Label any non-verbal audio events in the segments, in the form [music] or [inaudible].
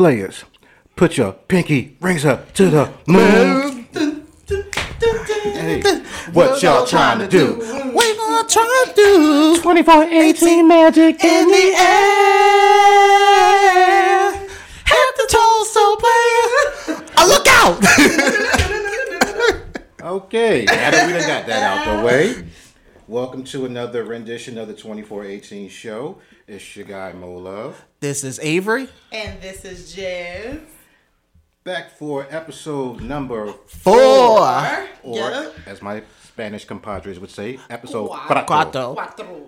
Players, put your pinky rings up to the moon. Hey, what y'all trying to do? We gonna try to do 2418 magic in the air. Head to toe, so player. Uh, look out! [laughs] Okay, now that we done got that out the way, welcome to another rendition of the 2418 show. It's your guy Mo Love. this is Avery. And this is Jazz. Back for episode number Four. or Yep. as my Spanish compadres would say, episode Cuatro. cuatro. Cuatro. Cuatro.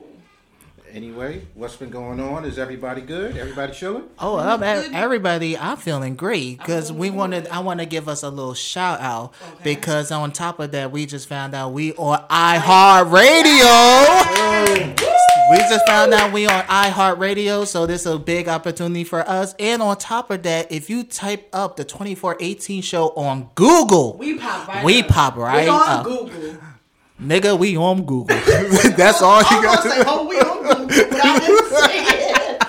Anyway, what's been going on? Is everybody good? Everybody chilling? Oh, I'm, everybody, I'm feeling great because we oh. wanted. I want to give us a little shout out Okay. because on top of that, we just found out we on iHeartRadio. We just found out we on iHeartRadio, so this is a big opportunity for us. And on top of that, if you type up the 2418 show on Google, We pop right We up. pop right we on up. Google. Nigga, we on Google. [laughs] That's all you I'm got gonna say, oh, we on Google, but I didn't say it.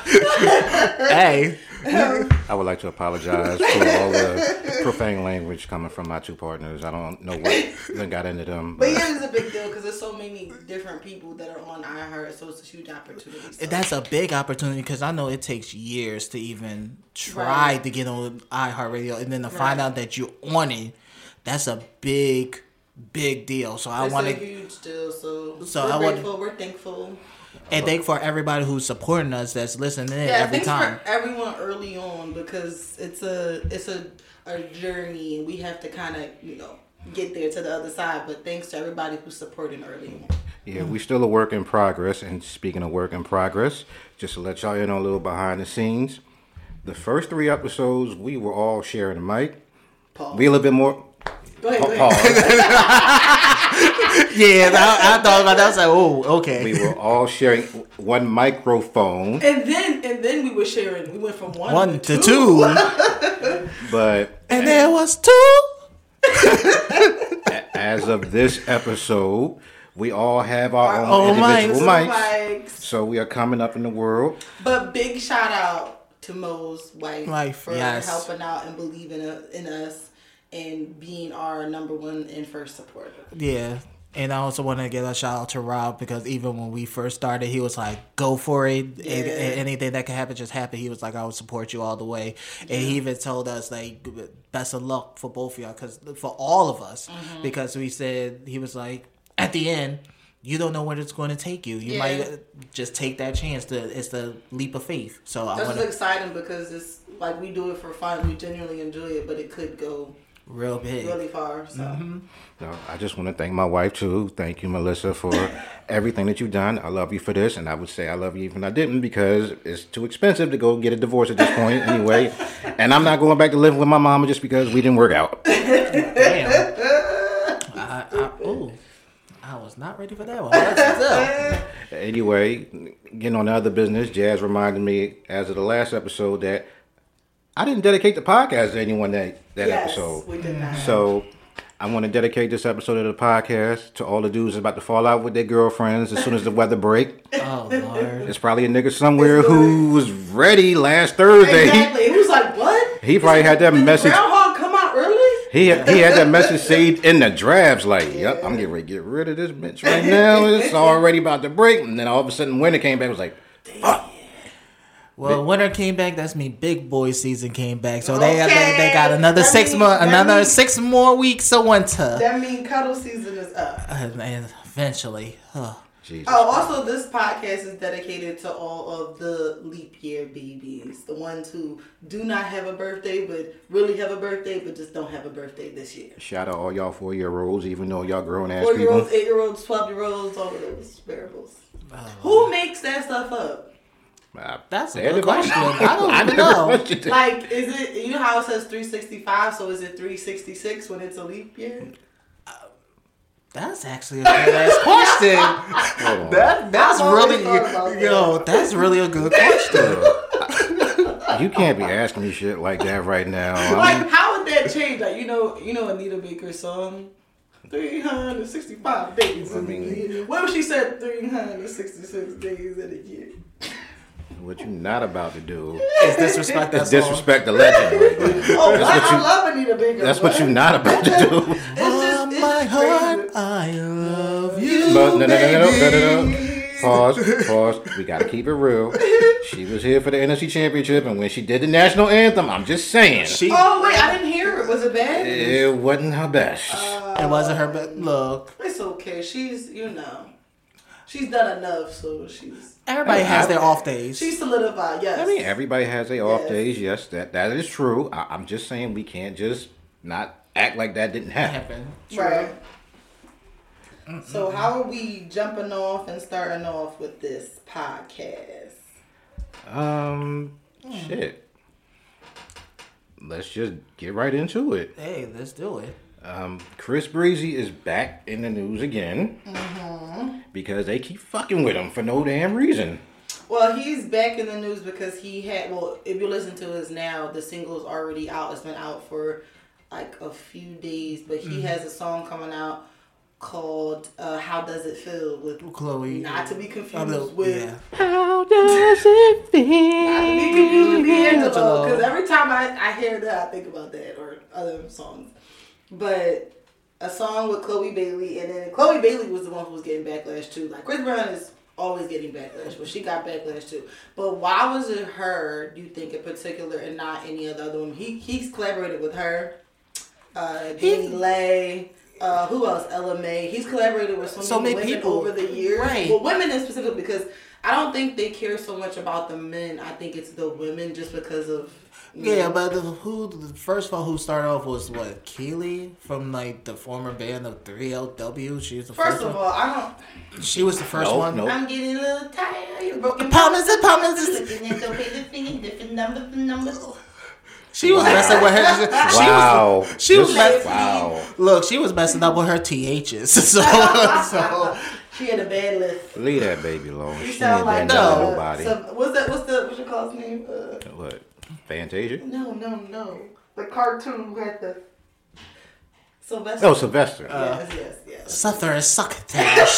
[laughs] Hey, I would like to apologize for all the profane language coming from my two partners. I don't know what done got into them. But yeah, it's a big deal because there's so many different people that are on iHeart, so it's a huge opportunity. So. That's a big opportunity because I know it takes years to even try Right. to get on iHeartRadio, and then to find out that you're on it, that's a big, big deal. So I want a to huge deal. So, So we're I wanna- grateful. We're thankful. and thank for everybody who's supporting us, that's listening in Yeah, every thanks time. for everyone early on because it's a it's a, a journey and we have to kind of you know get there to the other side. But thanks to everybody who's supporting early on. Yeah, we still a work in progress. And speaking of work in progress, just to let y'all in on a little behind the scenes, the first three episodes we were all sharing a mic. Pause. We a little bit more. Go ahead. pa- Go ahead. [laughs] Yeah, I, I thought about that. I was like, oh, okay. we were all sharing one microphone, And then and then we were sharing. We went from one, One to, to two. two, [laughs] but and there was two. as of this episode, we all have our, Our own own individual mics. mics. Mics. So we are coming up in the world. But big shout out to Mo's wife, Wife, for yes. helping out and believing in us and being our number one and first supporter. Yeah. And I also want to give a shout out to Rob because even when we first started, he was like, "Go for it! A- anything that can happen, just happen." He was like, "I would support you all the way," and he even told us like, "Best of luck for both of y'all, because for all of us, Mm-hmm. because we said he was like, at the end, you don't know where it's going to take you. You Yeah. might uh, just take that chance. To it's the leap of faith. So I This want is exciting because it's like we do it for fun. We genuinely enjoy it, but it could go real big. really far. So Mm-hmm. So I just want to thank my wife too. Thank you, Melissa, for everything that you've done. I love you for this, and I would say I love you even if I didn't because it's too expensive to go get a divorce at this point [laughs] anyway. And I'm not going back to living with my mama just because we didn't work out. Damn. I, I, ooh, I was not ready for that one. That's. Anyway, getting on the other business, Jazz reminded me as of the last episode that I didn't dedicate the podcast to anyone that that yes, episode. we did not. So I want to dedicate this episode of the podcast to all the dudes that's about to fall out with their girlfriends as soon as the [laughs] weather break. Oh Lord. There's probably a nigga somewhere who was ready last Thursday. Exactly. It was like what? He probably had that Did message. Groundhog come out early. He had, he had that message [laughs] saved in the drafts. Like, yep, I'm getting ready to get rid of this bitch right now. It's already about to break. And then all of a sudden, winter came back. It was like, Well, winter came back. That's me. Big boy season came back. So they got Okay. they, they got another That six mean- more another mean- six more weeks of winter. That mean cuddle season is up. Uh, and, and eventually, huh. Jesus. Oh, also, this podcast is dedicated to all of the leap year babies, the ones who do not have a birthday but really have a birthday but just don't have a birthday this year. Shout out all y'all four year olds, even though y'all grown ass Four year people. olds, eight year olds, twelve year olds, all of those variables. Uh, who makes that stuff up? Uh, That's a they good question. I don't [laughs] I even never know. questioned it. Like, is it you know how it says three sixty five? So is it three sixty six when it's a leap year? That's actually a good ass question. [laughs] Hold. That that's really thought that. yo. That's really a good question. [laughs] you can't be asking me shit like that right now. I Like, mean, how would that change? Like, you know, you know Anita Baker's song, 365 days. I in a mean- year. What if she said 366 days in a year? What you're not about to do Is disrespect that is song. disrespect the legend right now. [laughs] Oh, That's I, what you- I love Anita Baker. That's what you're not about to do. [laughs] It's just, it's my heart. I love you. But no, no, no, no, no, no, no, no. Pause, pause. We gotta keep it real. She was here for the NFC Championship, and when she did the national anthem, I'm just saying, She. Oh, wait, I didn't hear it. Was it bad? it wasn't her best. It wasn't her best look. It's okay. She's, you know, she's done enough, so she's Everybody has their off days. she's solidified. Yes. I mean, everybody has their off Yes. days. Yes, that that is true. I, I'm just saying we can't just not act like that didn't happen. happen. Right. So how are we jumping off and starting off with this podcast? Um, shit. Let's just get right into it. Hey, let's do it. Um, Chris Breezy is back in the news again because they keep fucking with him for no damn reason. Well, he's back in the news because he had. Well, if you listen to his now, the single's already out. It's been out for like a few days, but he has a song coming out called uh, "How Does It Feel" with Chloe. Not to be confused I know, with yeah. How does it Feel." [laughs] Not to be confused with D'Angelo, D'Angelo. because every time I, I hear that, I think about that or other songs. But a song with Chloe Bailey, and then Chloe Bailey was the one who was getting backlash too. Like Chris Brown is always getting backlash, but she got backlash too. But why was it her? Do you think in particular, and not any other other one? He he's collaborated with her, uh, DaniLeigh. Uh, who else? Ella Mai. He's collaborated with so, So many, many women people. over the years. Right. Well, women in specific because I don't think they care so much about the men. I think it's the women just because of you Yeah, but the, who the first one who started off was what Kiely from like the former band of 3LW. She was the first, First of one. all, I don't. She was the first Nope, one. nope. don't. I'm getting a little tired. You broken Promises, promises. Looking at your favorite thing, different numbers, and numbers. She was messing with her. She Wow. Was, she was This- mess- wow. Look, she was messing up with her ths. [laughs] So, so She had a bad list. Leave that baby alone. You She sound ain't like done nothing to uh, nobody. some- what's that? What's the what's your call's name? Uh, What? Fantasia? no, no, no. The cartoon who had the Sylvester. Oh, Sylvester. yes, uh, yes, yes. Suffer and succotash. [laughs]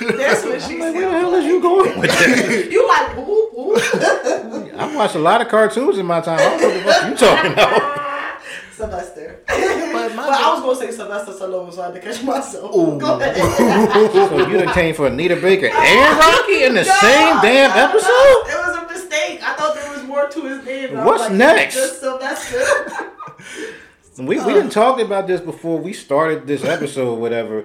That's what she Where the hell is you going with that? [laughs] You like ooh, ooh. I watched a lot of cartoons in my time. I don't know what the fuck you talking about. [laughs] Sylvester. But But I was gonna say Sylvester Stallone, so I had to catch myself. Ooh. Go ahead. So you done came for Anita Baker and Rocky in the same God, damn I episode? To and What's like, next? Just Sylvester. [laughs] We we didn't talk about this before we started this episode, or whatever.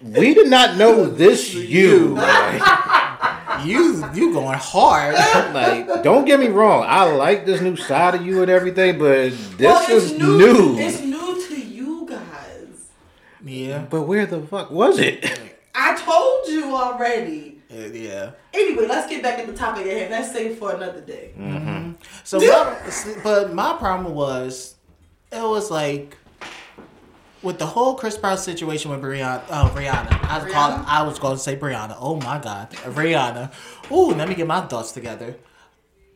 We did not know [laughs] this you. Like, [laughs] you you going hard. like, don't get me wrong. I like this new side of you and everything, but this well, is new. new. It's new to you guys. Yeah. But where the fuck was it? I told you already. Uh, yeah. Anyway, let's get back at the topic at hand. That's safe for another day. Mm-hmm. So, my, [laughs] but my problem was, it was like, with the whole Chris Brown situation with Brianna, uh, Rihanna. I was Rihanna? I was going to say Brianna. Oh my God, Rihanna. Ooh, let me get my thoughts together.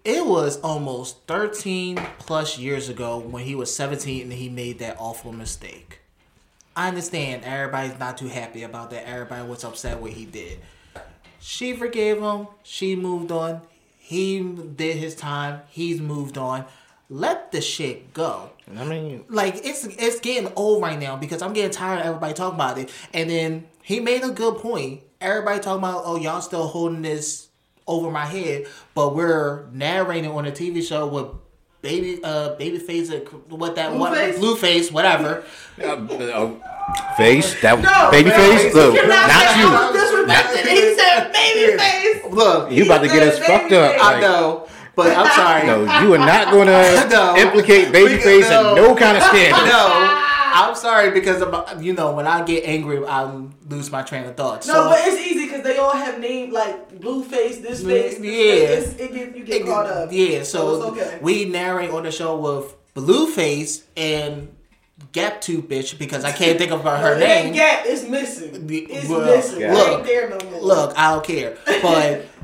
It was almost thirteen plus years ago when he was seventeen and he made that awful mistake. I understand everybody's not too happy about that. Everybody was upset what he did. She forgave him. She moved on. He did his time. He's moved on. Let the shit go. I mean, Like it's it's getting old right now because I'm getting tired of everybody talking about it. And then he made a good point. Everybody talking about oh y'all still holding this over my head, but we're narrating on a TV show with baby uh babyface uh, what that what Blueface? blueface whatever. [laughs] uh, uh, face that No, baby man, face. Look, You're not saying you. I'm. He said baby face. Look, You about to get us fucked up. face. I know, but I'm sorry. No, you are not going to No. implicate babyface No. in no kind of scandal. No, I'm sorry because of, you know when I get angry, I lose my train of thought. No, so, but it's easy because they all have names like blue face, this face, this Yeah. face. It's, it get, you get It- caught up. Yeah, so, it's okay. we narrate on the show with Blueface and Gap Tooth bitch because I can't think of her, her [laughs] name. Gap, is missing. It's Well, missing. yeah. Look, there no more. Look, I don't care, but. [laughs]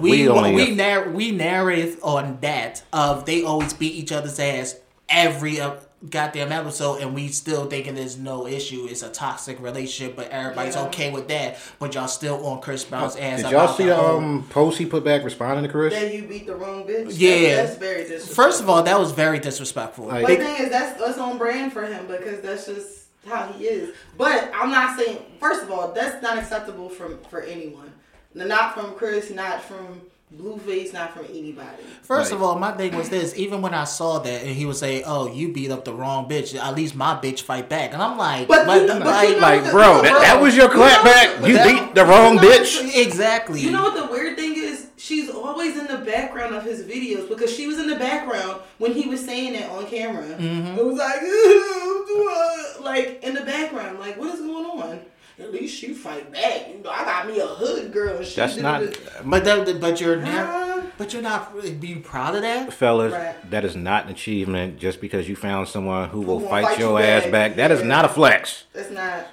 We We we we, narr- we narrate on that of they always beat each other's ass every uh, goddamn episode, and we still thinking there's no issue. It's a toxic relationship, but everybody's Yeah. okay with that. But y'all still on Chris Brown's ass. Did y'all see the the whole- um, post he put back responding to Chris? That you beat the wrong bitch. Yeah. That's, that's very disrespectful. First of all, that was very disrespectful. Like- But the thing is, that's that's on brand for him because that's just how he is. But I'm not saying. First of all, that's not acceptable from for anyone. Not from Chris. Not from Blueface. Not from anybody. First Right. of all, my thing was this: even when I saw that, and he would say, "Oh, you beat up the wrong bitch," at least my bitch fight back, and I'm like, But but, you- but like, you know- Like, bro, that, that was your clap back. You That- beat the wrong you know- bitch. exactly. You know what the weird thing is? She's always in the background of his videos because she was in the background when he was saying it on camera. Mm-hmm. It was like, [laughs] like in the background, like what is going on? At least she fight back. You know, I got me a hood girl. She That's not, this. but that, but you're Nah. never, but you're not. Really be proud of that? fellas. Right. That is not an achievement just because you found someone who will will fight, fight your you ass back. back. That is Yeah. not a flex. That's not.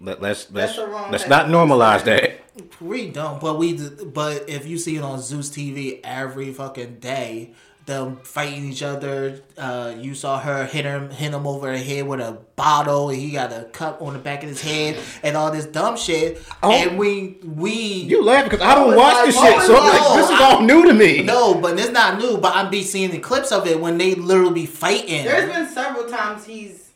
Let, let's That's let's wrong let's type not normalize that. We don't, but we. But if you see it on Zeus TV every fucking day, them fighting each other. Uh, you saw her hit him, hit him over the head with a bottle, and he got a cut on the back of his head, and all this dumb shit. Oh. and we we You laugh because I don't watch like, this oh, shit, so I'm no, like, this is I- all new to me. No, but it's not new. But I'm be seeing the clips of it when they literally be fighting. There's been several times he's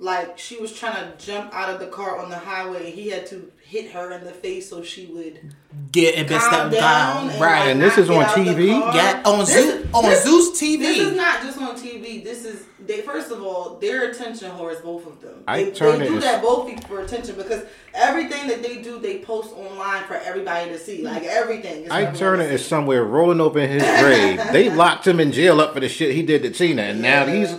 like she was trying to jump out of the car on the highway and he had to hit her in the face so she would Get and been calm down, down, and, right? like, And this is on get out the TV? car. Get on This Zeus on this- Zeus TV. This is not just on TV. This is they. First of all, they're attention whores, both of them. I They, turn they do that both for attention because everything that they do, they post online for everybody to see. Like everything. is for I everyone Turner is somewhere rolling open his grave. [laughs] they locked him in jail up for the shit he did to Tina, and now Yeah. these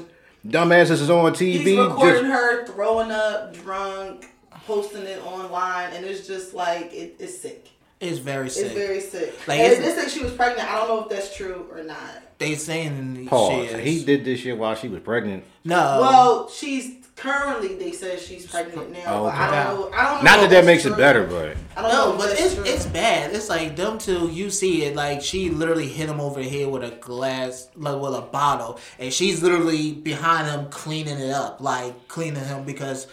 dumbasses is on TV. He's recording just- her throwing up, drunk, posting it online, and it's just like it, it's sick. It's very sick. It's very sick. Like, and it's- they say she was pregnant. I don't know if that's true or not. they saying Pause. she is. He did this shit while she was pregnant. no. well, she's currently they say she's pregnant now, Oh, but I don't know. I don't know. Not if that that makes true. it better, but I don't know. No, if but it's true. it's bad. It's like them two. You see it like she literally hit him over the head with a glass, like with a bottle, and she's literally behind him cleaning it up, like cleaning him because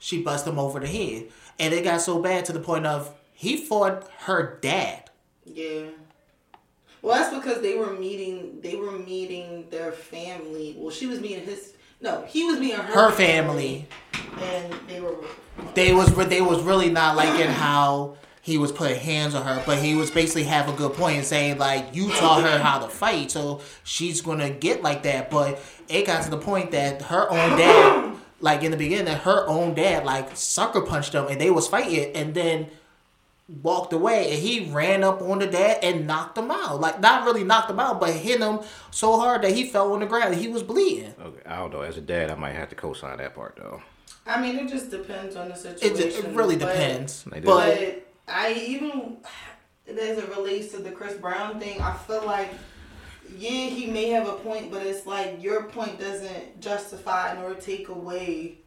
she bust him over the head, and it got so bad to the point of he fought her dad. Yeah. Well, that's because they were meeting. They were meeting their family. Well, she was meeting his. No, he was meeting her. Her family. and they were. They was they was really not liking how he was putting hands on her, but he was basically have a good point and saying like you taught her how to fight, so she's gonna get like that. But it got to the point that her own dad, like in the beginning, her own dad like sucker punched them, and they was fighting, and then walked away, and he ran up on the dad and knocked him out. Like not really knocked him out, but hit him so hard that he fell on the ground. and He was bleeding. okay, I don't know. As a dad, I might have to co-sign that part though. I mean, it just depends on the It, situation. it really but- depends, They do. but. But I even as it relates to the Chris Brown thing, I feel like yeah, he may have a point, but it's like your point doesn't justify nor take away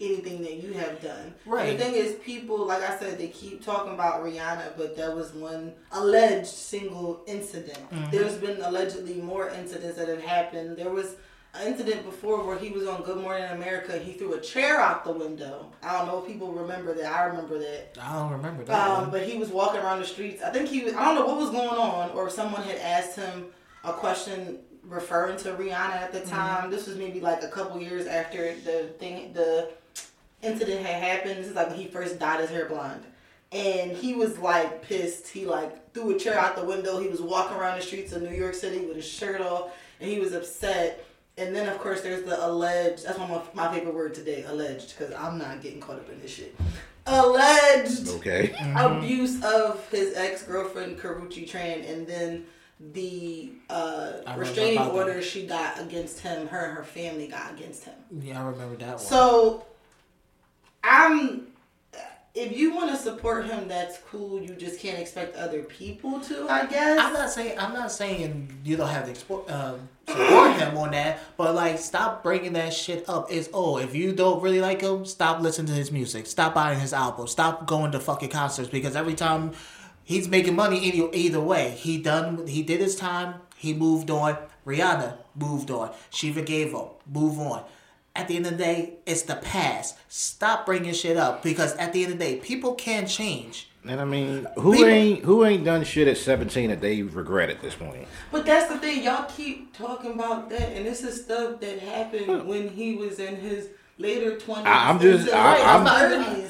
anything that you have done. Right. And the thing is, people like I said, they keep talking about Rihanna, but that was one alleged single incident. Mm-hmm. There's been allegedly more incidents that have happened. There was an incident before where he was on Good Morning America. He threw a chair out the window. I don't know if people remember that. I remember that. I don't remember that. Um, but he was walking around the streets. I think he was, I don't know what was going on, or someone had asked him a question referring to Rihanna at the time. Mm-hmm. This was maybe like a couple years after the thing, the incident had happened. This is like when he first dyed his hair blonde. And he was like pissed. He like threw a chair out the window. He was walking around the streets of New York City with his shirt off, and he was upset. And then of course there's the alleged. That's one of my, my favorite word today, alleged, because I'm not getting caught up in this shit. Alleged Okay. Mm-hmm. abuse of his ex girlfriend Karrueche Tran, and then the uh, restraining that. order she got against him. Her and her family got against him. Yeah, I remember that one. So I'm. if you want to support him, that's cool. You just can't expect other people to, I guess. I'm not saying I'm not saying you don't have to expo- um, support him on that, but like stop bringing that shit up. It's oh, if you don't really like him, stop listening to his music, stop buying his album, stop going to fucking concerts because every time he's making money either either way. He done he did his time. He moved on. Rihanna moved on. She gave up. Move on. At the end of the day, it's the past. Stop bringing shit up because at the end of the day, people can change. And I mean, who People- ain't who ain't done shit at seventeen that they regret at this point? But that's the thing, y'all keep talking about that, and this is stuff that happened when he was in his later twenties. I- I'm just- I- I'm-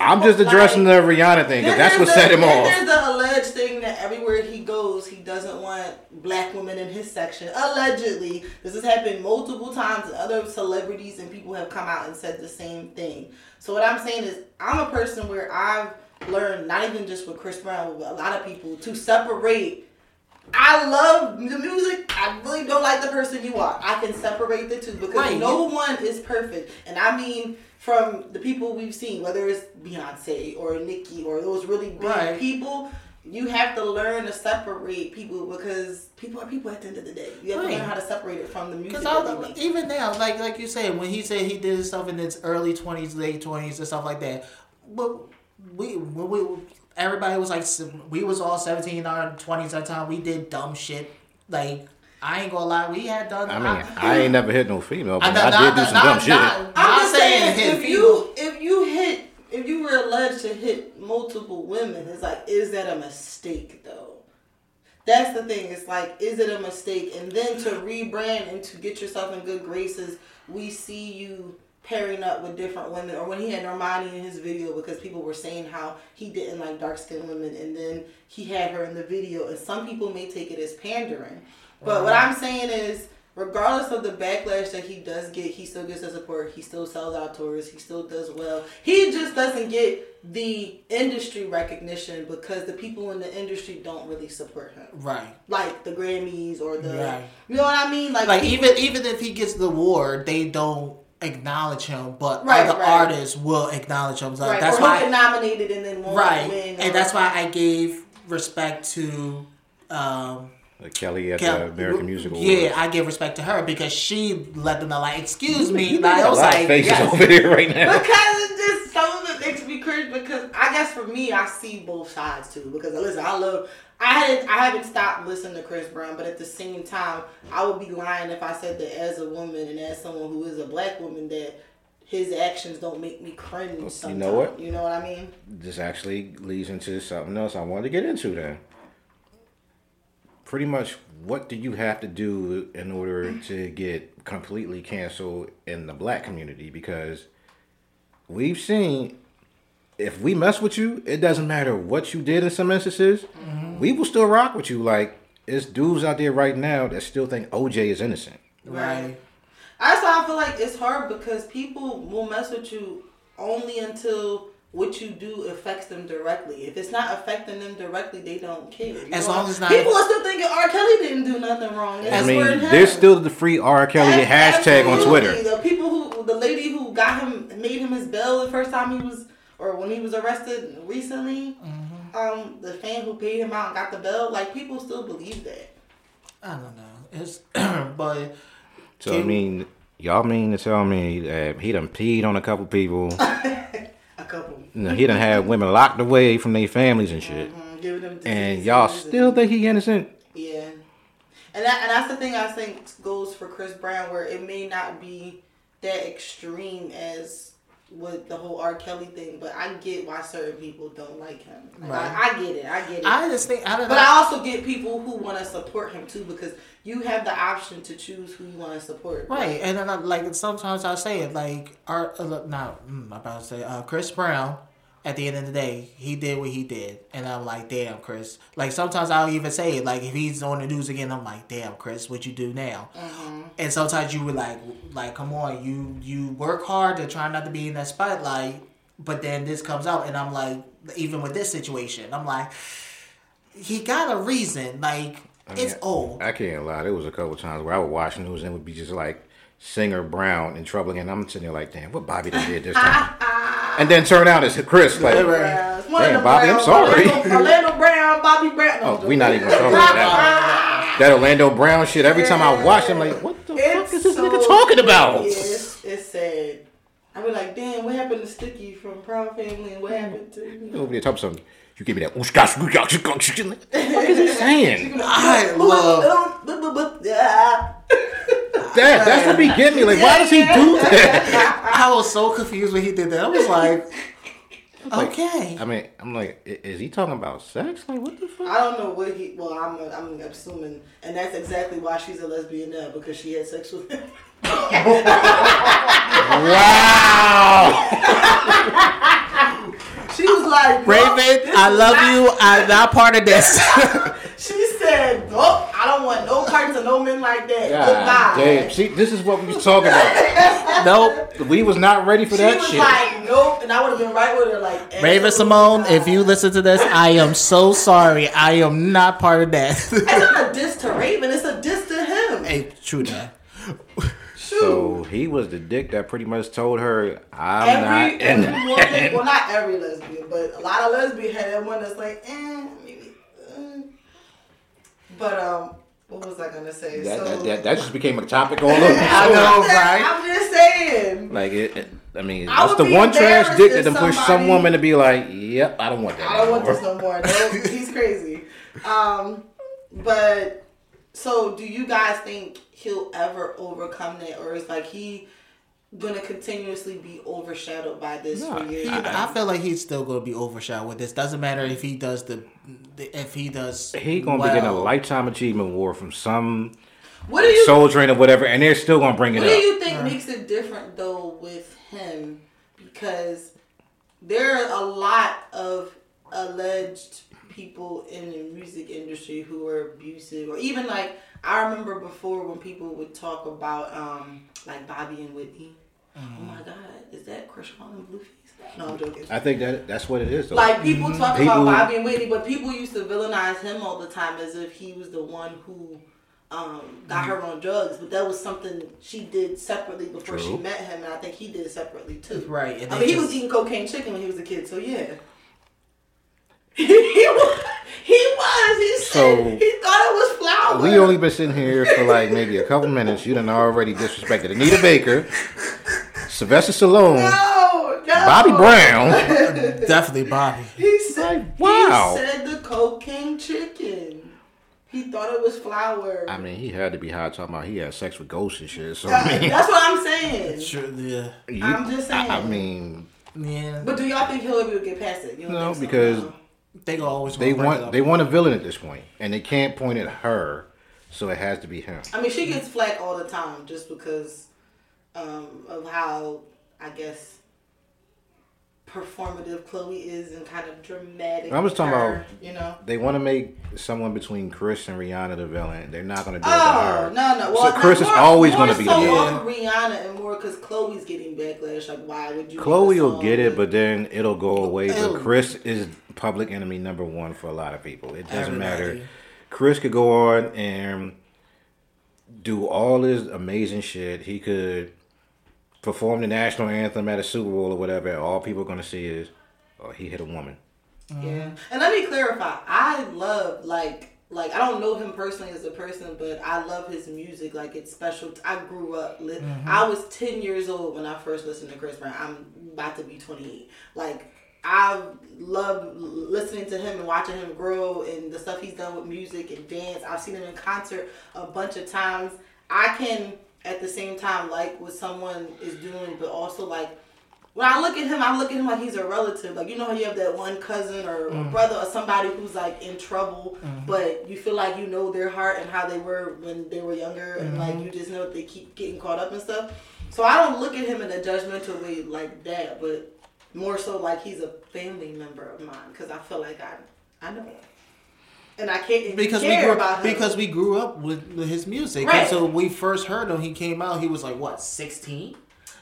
I'm just addressing the Rihanna thing because that's what set him off. There's the alleged thing that everywhere he goes, he doesn't want black women in his section. Allegedly, this has happened multiple times, and other celebrities and people have come out and said the same thing. So what I'm saying is, I'm a person where I've learned, not even just with Chris Brown, but a lot of people, to separate. I love the music. I really don't like the person you are. I can separate the two because Right. no one is perfect. And I mean, from the people we've seen, whether it's Beyonce or Nicki or those really big Right. people, you have to learn to separate people because people are people at the end of the day. You have to learn how to separate it from the music Because that they make. even now, like like you said, when he said he did stuff in his early twenties, late twenties, and stuff like that, but we when we everybody was like we was all seventeen or twenties at the time. We did dumb shit. Like I ain't gonna lie, we had done. I mean, I ain't never hit no female, but know- I, not- did do some not- dumb shit. not- I'm not just saying saying, if people. you if you hit if you were alleged to hit multiple women, it's like, is that a mistake though? That's the thing. It's like, is it a mistake? And then to rebrand and to get yourself in good graces, we see you pairing up with different women. Or when he had Normani in his video, because people were saying how he didn't like dark skinned women, and then he had her in the video. And some people may take it as pandering. But what uh-huh. I'm saying is, regardless of the backlash that he does get, he still gets the support. He still sells out tours. He still does well. He just doesn't get the industry recognition because the people in the industry don't really support him, right. like the Grammys or the, Right. you know what I mean? Like, Like people- even even if he gets the award, they don't acknowledge him, but Right, other right. artists will acknowledge him. Like, right, that's or why he'll get nominated and then won't right, win. and that's why I gave respect to. Um, Like Kelly at Kel- the American Music Awards. Yeah, I give respect to her because she let them know, like, excuse me. You Like, I got a was like, of faces yes. over there right now. Because it just some of it makes me cringe because I guess for me I see both sides too. Because listen, I love I hadn't I haven't stopped listening to Chris Brown, but at the same time I would be lying if I said that as a woman and as someone who is a black woman that his actions don't make me cringe. Sometimes. know what? You know what I mean? This actually leads into something else I wanted to get into then. Pretty much, what do you have to do in order to get completely canceled in the black community? Because we've seen if we mess with you, it doesn't matter what you did in some instances, mm-hmm. we will still rock with you. Like, it's dudes out there right now that still think OJ is innocent. Right. That's why I feel like it's hard because people will mess with you only until what you do affects them directly. If it's not affecting them directly, they don't care. You As know? long as not- people are still thinking R. Kelly didn't do nothing wrong. They I mean, supported him. there's still the free R. Kelly Ab- hashtag on. Twitter. The people who, the lady who got him, made him his bail the first time he was, or when he was arrested recently. Mm-hmm. Um, the fan who paid him out and got the bail. Like people still believe that. I don't know. It's [clears throat] but So I mean, y'all mean to tell me that he done peed on a couple people? [laughs] A couple. you know, he done had women locked away from their families and shit, Mm, giving them and y'all and- still think he innocent? Yeah, and that, and that's the thing I think goes for Chris Brown, where it may not be that extreme as with the whole R. Kelly thing, but I get why certain people don't like him. Like, Right. I, I get it. I get it. I just think I don't know. but I also get people who want to support him too, because you have the option to choose who you want to support. Right, and then I, like sometimes I say it like our uh, not mm, I'm about to say uh, Chris Brown. At the end of the day, he did what he did, and I'm like, damn, Chris. Like sometimes I'll even say it, like if he's on the news again, I'm like, damn, Chris, what you do now? Mm-hmm. And sometimes you would like, like, come on, you you work hard to try not to be in that spotlight, but then this comes out, and I'm like, even with this situation, I'm like, he got a reason, like. It's mean, old. I can't lie. There was a couple times where I would watch news and it would be just like Singer Brown in trouble and I'm sitting there like, damn, what Bobby did this time? [laughs] and then turn out it's Chris. Like, Yeah, right. Browns. One of Damn, the Bobby, I'm sorry. Orlando, Orlando Brown, Bobby Brown. No, oh, we not even talking about that. [laughs] That Orlando Brown shit. Every time I watch, I'm like, what the fuck is this so nigga talking about? Yeah, it's, it's sad. I be like, damn, what happened to Sticky from Proud Family, and what happened to? You know, Over there talking something. You give me that. What the fuck is he saying? I love. That that's what be getting me. Like, why does he do that? I was so confused when he did that. I was like, okay. I mean, I'm like, is he talking about sex? Like, what the fuck? I don't know what he. Well, I'm I'm assuming, and that's exactly why she's a lesbian now because she had sex with him. [laughs] Wow. [laughs] She was like, "Nope, Raven, I love not-" you. [laughs] I'm not part of this. [laughs] She said, "Nope, I don't want no parts of no men like that. God Goodbye." damn. See, this is what we was talking about. [laughs] nope. We was not ready for She that was shit. like, "Nope," and I would have been right with her. Like, Raven absolutely Simone, not. if you listen to this, I am so sorry. I am not part of that. it's not a diss to Raven, it's a diss to him. hey, true that. So he was the dick that pretty much told her, I'm every, not in every that. woman, well, not [laughs] every lesbian, but a lot of lesbians had that one that's like, eh, maybe. Uh. But um, what was I gonna say? That, so, that, that, that just became a topic all over. [laughs] I know, right? I'm just saying. Like it, it- I mean, that's the one trash dick that then push some woman to be like, "Yep, I don't want that." I don't want this no more. He's crazy. [laughs] Um, but so do you guys think he'll ever overcome that, or is like he gonna continuously be overshadowed by this No, for years? I, I feel like he's still going to be overshadowed with this. Doesn't matter if he does the, the if he does. He gonna well. be getting a lifetime achievement award from some what do you soul train or whatever, and they're still gonna bring it up. What do you think makes it different though with him? Because there are a lot of alleged people in the music industry who are abusive, or even like I remember before when people would talk about um like Bobby and Whitney. Oh my God, is that Chrisean and Blueface? No, I'm joking. I think that that's what it is. Though. Like people talk People- about Bobby and Whitney, but people used to villainize him all the time as if he was the one who um, got her on drugs. But that was something she did separately before she met him, and I think he did it separately too. Right, and I mean, he was eating cocaine chicken when he was a kid, so yeah. [laughs] he was. He was. He said he thought it was flour. we only been sitting here for like maybe a couple minutes. You done already disrespected Anita Baker, Sylvester Stallone, no, no. Bobby Brown. [laughs] Definitely Bobby. He said, Like, wow. He said the cocaine chicken. He thought it was flour. I mean, he had to be high talking about he had sex with ghosts and shit. So I mean, That's what I'm saying. [laughs] Sure, yeah. you- I'm just saying. I, I mean, Yeah. But do y'all think he'll ever get past it? You don't No, think so? because- No. They go always they wanna bring it up. they want a villain at this point, and they can't point at her, so it has to be him. I mean, she gets flack all the time just because um, of how I guess performative Chloe is and kind of dramatic. I was talking her, about- you know. They want to make someone between Chris and Rihanna the villain. They're not going to do it to Oh no no! So Chris not is always gonna be the villain. Rihanna and more because Chloe's getting backlash. Like, why would you? Chloe will get it, but then it'll go away. But Chris is public enemy number one for a lot of people. It doesn't matter. Chris could go on and do all this amazing shit. He could perform the national anthem at a Super Bowl or whatever. All people are going to see is, oh, he hit a woman. Yeah, and let me clarify. I love like like I don't know him personally as a person, but I love his music. Like it's special. I grew up. Li- mm-hmm. I was ten years old when I first listened to Chris Brown. I'm about to be twenty eight. Like I love listening to him and watching him grow and the stuff he's done with music and dance. I've seen him in concert a bunch of times. I can at the same time like what someone is doing, but also like when I look at him, I look at him like he's a relative. Like you know how you have that one cousin or Mm. brother or somebody who's like in trouble, Mm-hmm. but you feel like you know their heart and how they were when they were younger, and like Mm-hmm. you just know that they keep getting caught up and stuff. So I don't look at him in a judgmental way like that, but more so like he's a family member of mine because I feel like I I know him. And I can't because we grew about him because we grew up with his music. Right. And so we first heard him. He came out. He was like what 16?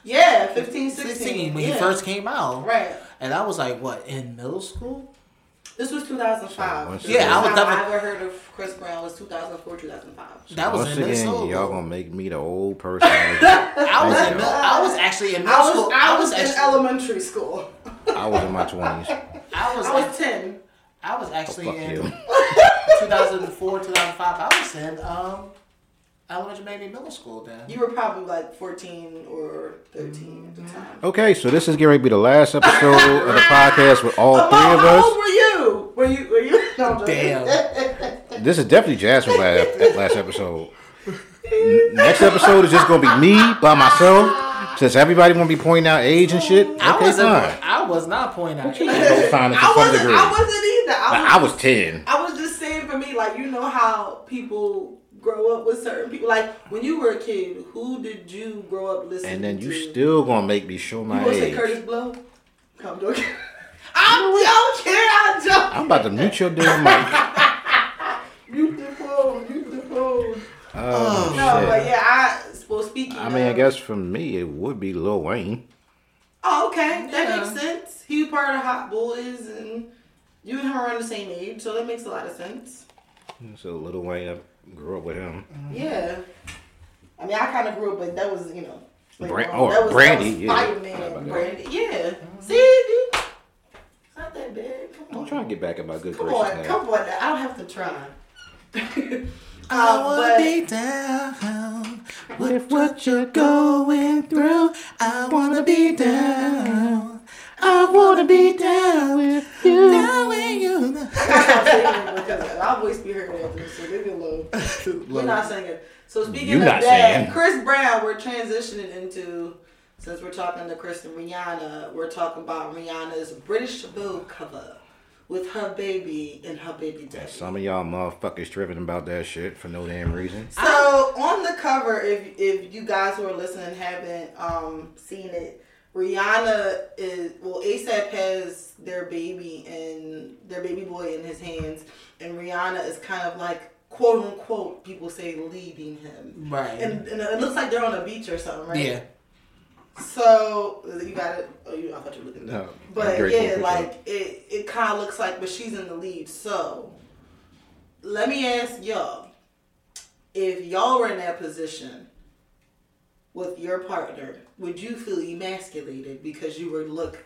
yeah 15 16, when yeah. he first came out. right. And I was like, what in middle school? This was 2005. Once yeah, I was Yeah, I was I definitely- ever heard of Chris Brown was 2004 2005. That was Once in middle again, school. y'all gonna make me the old person. [laughs] I was in middle, I was actually in middle I was school. I was, in actually, elementary school. I was in my twenties. I was I was ten. I was actually Fuck in [laughs] 2004, 2005. I was in um elementary, maybe middle school then. You were probably like fourteen or thirteen at the time. Okay, so this is going to be the last episode of the podcast with all Amon, three of how us. old were you? Were you? Were you? No, Damn. [laughs] This is definitely Jasmine's last, last episode. Next episode is just going to be me by myself. Since everybody want to be pointing out age and shit. Okay, I was fine. I was not pointing out. Go find it to I some wasn't. degree. I wasn't either. I was, I was ten. I was just saying for me, like you know how people grow up with certain people. Like when you were a kid, who did you grow up listening to? And then you to? still gonna make me show You my gonna say age. Kurtis Blow? Come joking. [laughs] I'm joking. I'm joking. I'm about to mute your damn mic. [laughs] [laughs] Mute the phone. Mute the phone. Oh, No, shit. but yeah, I. Well, speaking. I mean, I guess for me it would be Lil Wayne. Oh, okay, that Yeah. makes sense. He was part of Hot Boys, and you and him are around the same age, so that makes a lot of sense. So Lil Wayne, I grew up with him. Yeah. I mean, I kind of grew up, but that was, you know. later Bran- on. oh, that was, Brandy, That was yeah. Spider-Man How about and that? Brandy. Yeah. See, dude? It's not that bad. Come on. I'm trying to get back in my good Come graces on, now. come on. now. I don't have to try. [laughs] I Um, wanna but- be down with what you're going through. I wanna be down. I wanna be down with you. Down with you. I'm not singing it because our voice be hurting after this, so leave me alone. We're not singing. So speaking You of that, singing. Chris Brown, we're transitioning into since we're talking to Chris and Rihanna, we're talking about Rihanna's British Vogue cover with her baby and her baby daddy. Some of y'all motherfuckers tripping about that shit for no damn reason. So on the cover, if if you guys who are listening haven't um seen it, Rihanna is well ASAP has their baby and their baby boy in his hands, and Rihanna is kind of like quote unquote people say leading him, Right. and, and it looks like they're on a beach or something, right? yeah. So you got it. Oh, you I thought you were looking. at No. But yeah, Hooper like it, it kind of looks like, but she's in the lead. So let me ask y'all: if y'all were in that position with your partner, would you feel emasculated because you were look,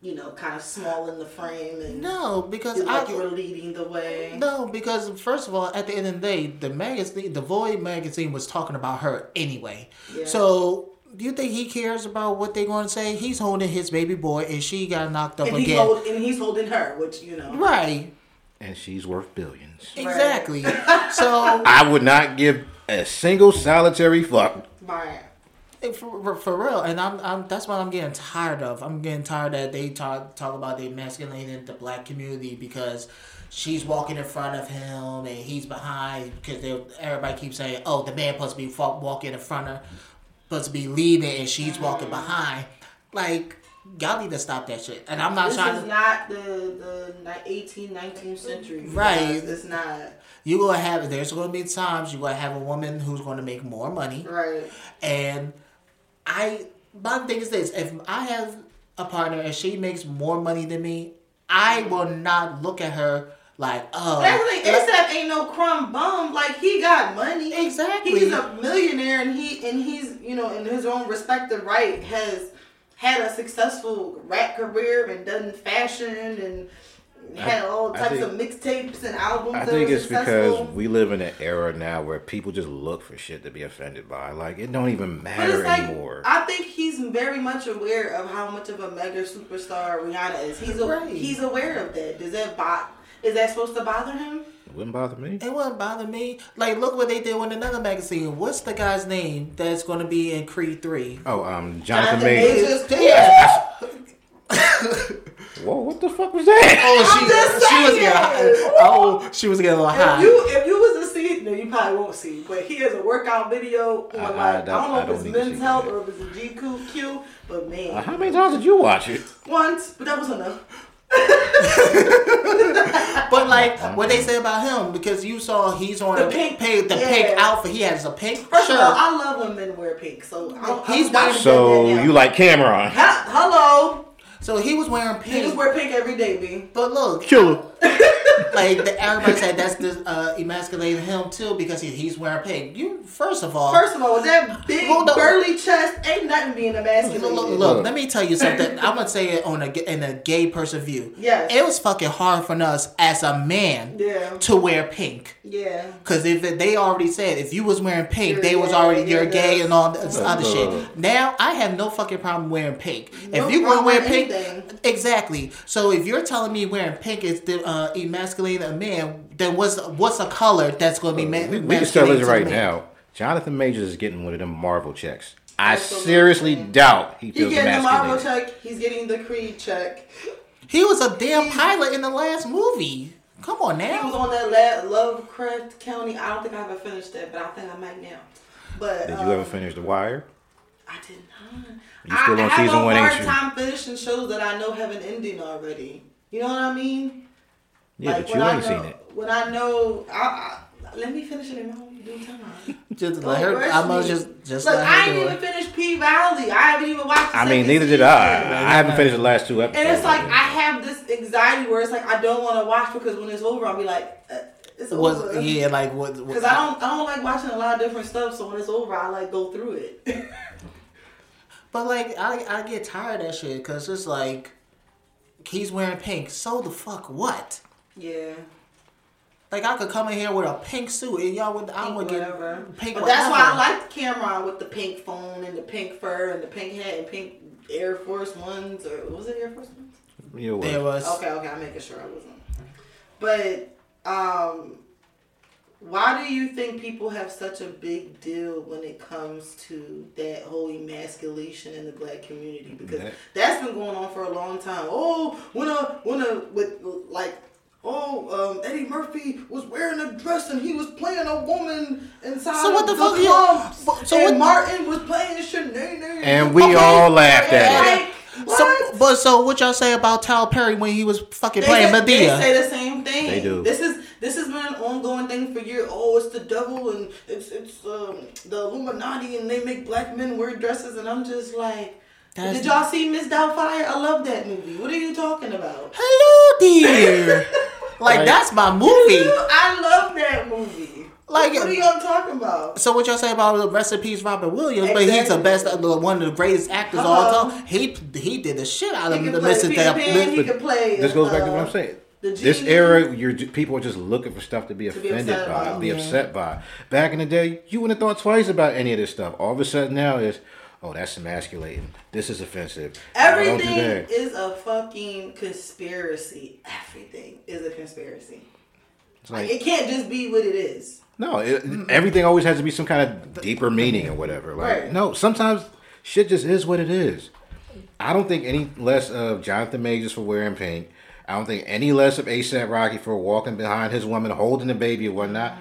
you know, kind of small in the frame and No, because feel like I you were leading the way? No, because first of all, at the end of the day, the magazine, the Void magazine, was talking about her anyway. Yeah. So, do you think he cares about what they're going to say? He's holding his baby boy, and she got knocked up And he's, again. hold, and he's holding her, which you know. right. And she's worth billions. [laughs] Exactly. so, [laughs] I would not give a single solitary fuck. Right. for, for, for real, and I'm, I'm that's what I'm getting tired of. I'm getting tired that they talk talk about they masculating the black community because she's walking in front of him and he's behind because they everybody keeps saying, oh, the man must be walking in front of, supposed to be leading and she's walking behind. Like y'all need to stop that shit. And I'm not This trying This is to. not the the ni- 18th, 19th century. Right. It's not. You're gonna have there's gonna be times you're gonna have a woman who's gonna make more money. Right. And I, my thing is this: if I have a partner and she makes more money than me, I will not look at her like, oh, That's like ASAP ain't no crumb bum. Like he got money. Exactly. He's a millionaire, and he and he's you know in his own respective right has had a successful rap career and done fashion and had all types think- of mixtapes and albums. I think were it's successful. because we live in an era now where people just look for shit to be offended by. Like it don't even But matter it's like anymore. I think he's very much aware of how much of a mega superstar Rihanna is. He's a, Right. he's aware of that. Does that bo- is that supposed to bother him? it wouldn't bother me. It wouldn't bother me. Like, look what they did with another magazine. What's the guy's name that's going to be in Creed Three? Oh, um, Jonathan Jonathan Majors. Majors. Yeah. [laughs] Whoa, what the fuck was that? Oh, I'm just she was saying. getting high. oh, she was getting a little If you if you was to see, no, you probably won't see. But he has a workout video on I- I like I, don't- don't know I if don't it's men's health or if it's a GQ, but man, Uh, how many times did you watch it? once, but that was enough. [laughs] But like mm-hmm. what they say about him, because you saw he's on The a pink- pink, the yeah. pink outfit. He has a pink First shirt. of all, I love when men wear pink, so I don't, He's I'm not So you like Cam'ron? Ha- hello, so he was wearing pink. he just pink. wear pink every day, B. But look, Killer. [laughs] like the, everybody said that's the uh, emasculating him too because he, he's wearing pink. You first of all, First of all, with that big Hold on. burly chest, ain't nothing being Look, emasculated. look, look, let me tell you something. I'm gonna say it on a in a gay person view. Yes. it was fucking hard for us as a man Yeah. to wear pink. Yeah. Cause if it, they already said if you was wearing pink, You're they was already you're you're gay this. and all this other Uh, shit. Now I have no fucking problem wearing pink. No if you want to wear pink, anything. Exactly. So if you're telling me wearing pink is the, uh, emasculating a man, then what's what's a color that's going to be ma- We, we can tell emasculating this right now. Jonathan Majors is getting one of them Marvel checks. I Absolutely. seriously doubt he feels He's getting the Marvel check. He's getting the Creed check. He was a damn pilot in the last movie. Come on now. He was on that La- Lovecraft County. I don't think I ever finished that, but I think I might now. But Did um, you ever finish The Wire? I did not. You still I, on I have season a one, ain't hard you? time finishing shows that I know have an ending already. You know what I mean? Yeah, Like, but you when I ain't know- seen it. When I know, I, I, let me finish it in my own due time. [laughs] Just Don't let her. I'm gonna just just Look, let I her ain't do even it. finished P Valley. I haven't even watched. The I mean, second neither did season. I. I haven't finished the last two episodes. And it's like I have this anxiety where it's like I don't want to watch because when it's over, I'll be like, uh, it's Was over. yeah, like what? what Because I don't, I don't like watching a lot of different stuff. So when it's over, I like go through it. [laughs] But like, I I get tired of that shit because it's like he's wearing pink. So the fuck what? yeah, Like I could come in here with a pink suit and y'all would I pink would get whatever. pink. But that's why I whatever. like Cam'ron with the pink phone and the pink fur and the pink hat and pink Air Force Ones or was it Air Force Ones? You know what? There was Okay, okay, I'm making sure I wasn't. But um, why do you think people have such a big deal when it comes to that whole emasculation in the black community? Because That- that's been going on for a long time. Oh, when a when a with like. Oh, um, Eddie Murphy was wearing a dress and he was playing a woman inside So what the the fuck you- so and what- Martin was playing Shanae. And we Okay. all laughed at it. Like, So, what? but so what y'all say about Tyler Perry when he was fucking They playing say, Madea? They say the same thing. They do. This is this has been an ongoing thing for years. Oh, it's the devil and it's it's um, the Illuminati and they make black men wear dresses and I'm just like, That's- did y'all see Miss Doubtfire? I love that movie. What are you talking about? Hello, dear. [laughs] like Like- that's my movie. I love that movie. Like- what are y'all talking about? So what y'all say about the recipes Robert Williams? But he's the best, uh, one of the greatest actors of all Uh-huh. time. He he did the shit out He of the play Mr. Peter Dab- Pan, he But can play. This goes back to what uh, I'm saying. The This era, you're people are just looking for stuff to be be offended upset by, about. be Yeah. upset by. Back in the day, you wouldn't have thought twice about any of this stuff. All of a sudden now is, oh, that's emasculating. This is offensive. No, don't do Everything that. is a fucking conspiracy. Everything is a conspiracy. It's Like, like, it can't just be what it is. no, it, everything always has to be some kind of deeper meaning or whatever. Like, Right. no, sometimes shit just is what it is. I don't think any less of Jonathan Majors for wearing pink. I don't think any less of ASAP Rocky for walking behind his woman, holding the baby or whatnot.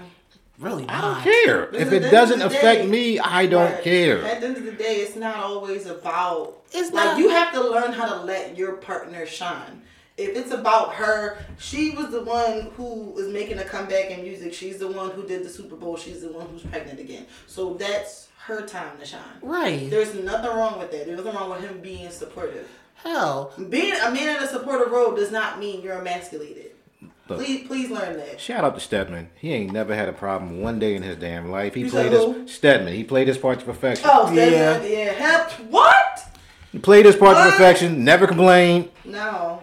Really I don't care. Because If it doesn't affect day- me, I don't care. At the end of the day, it's not always about. It's like not- you have to learn how to let your partner shine. If it's about her, she was the one who was making a comeback in music. She's the one who did the Super Bowl. She's the one who's pregnant again. So that's her time to shine. Right. There's nothing wrong with that. There's nothing wrong with him being supportive. Hell. Being a man in a supportive role does not mean you're emasculated. Look. Please, please learn that. Shout out to Stedman. He ain't never had a problem one day in his damn life. He You played his? Stedman. He played his part to perfection. Oh, Yeah. yeah, yeah. Help. What? He played his part to perfection. Never complained. No.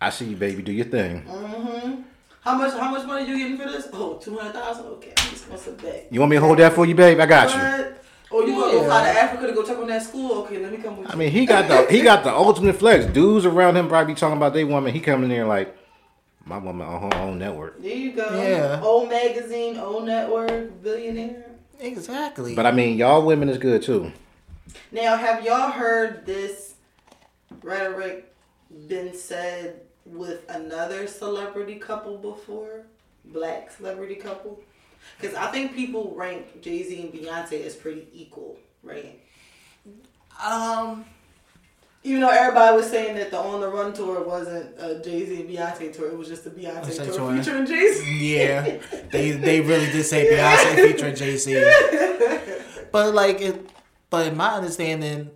I see you, baby. Do your thing. Mhm. How much? How much money you getting for this? Oh, two hundred thousand. Okay, I'm just gonna sit back. You want me to hold that for you, babe? I got you. What? Oh, you gonna go Yeah. fly to Africa to go check on that school? Okay, let me come with you. I mean, he got the he got the [laughs] ultimate flex. Dudes around him probably be talking about their woman. He coming in there like, my woman on her own network. there you go. Yeah. Old magazine, old network, billionaire. Exactly. But I mean, y'all women is good too. Now, have y'all heard this rhetoric been said with another celebrity couple before? Black celebrity couple? Because I think people rank Jay Z and Beyonce as pretty equal, right? um. Even though everybody was saying that the On the Run tour wasn't a Jay Z and Beyonce tour, it was just a Beyonce Beyonce tour tour. featuring Jay Z. Yeah, [laughs] they they really did say Beyonce [laughs] featuring Jay Z, but like it, but in my understanding,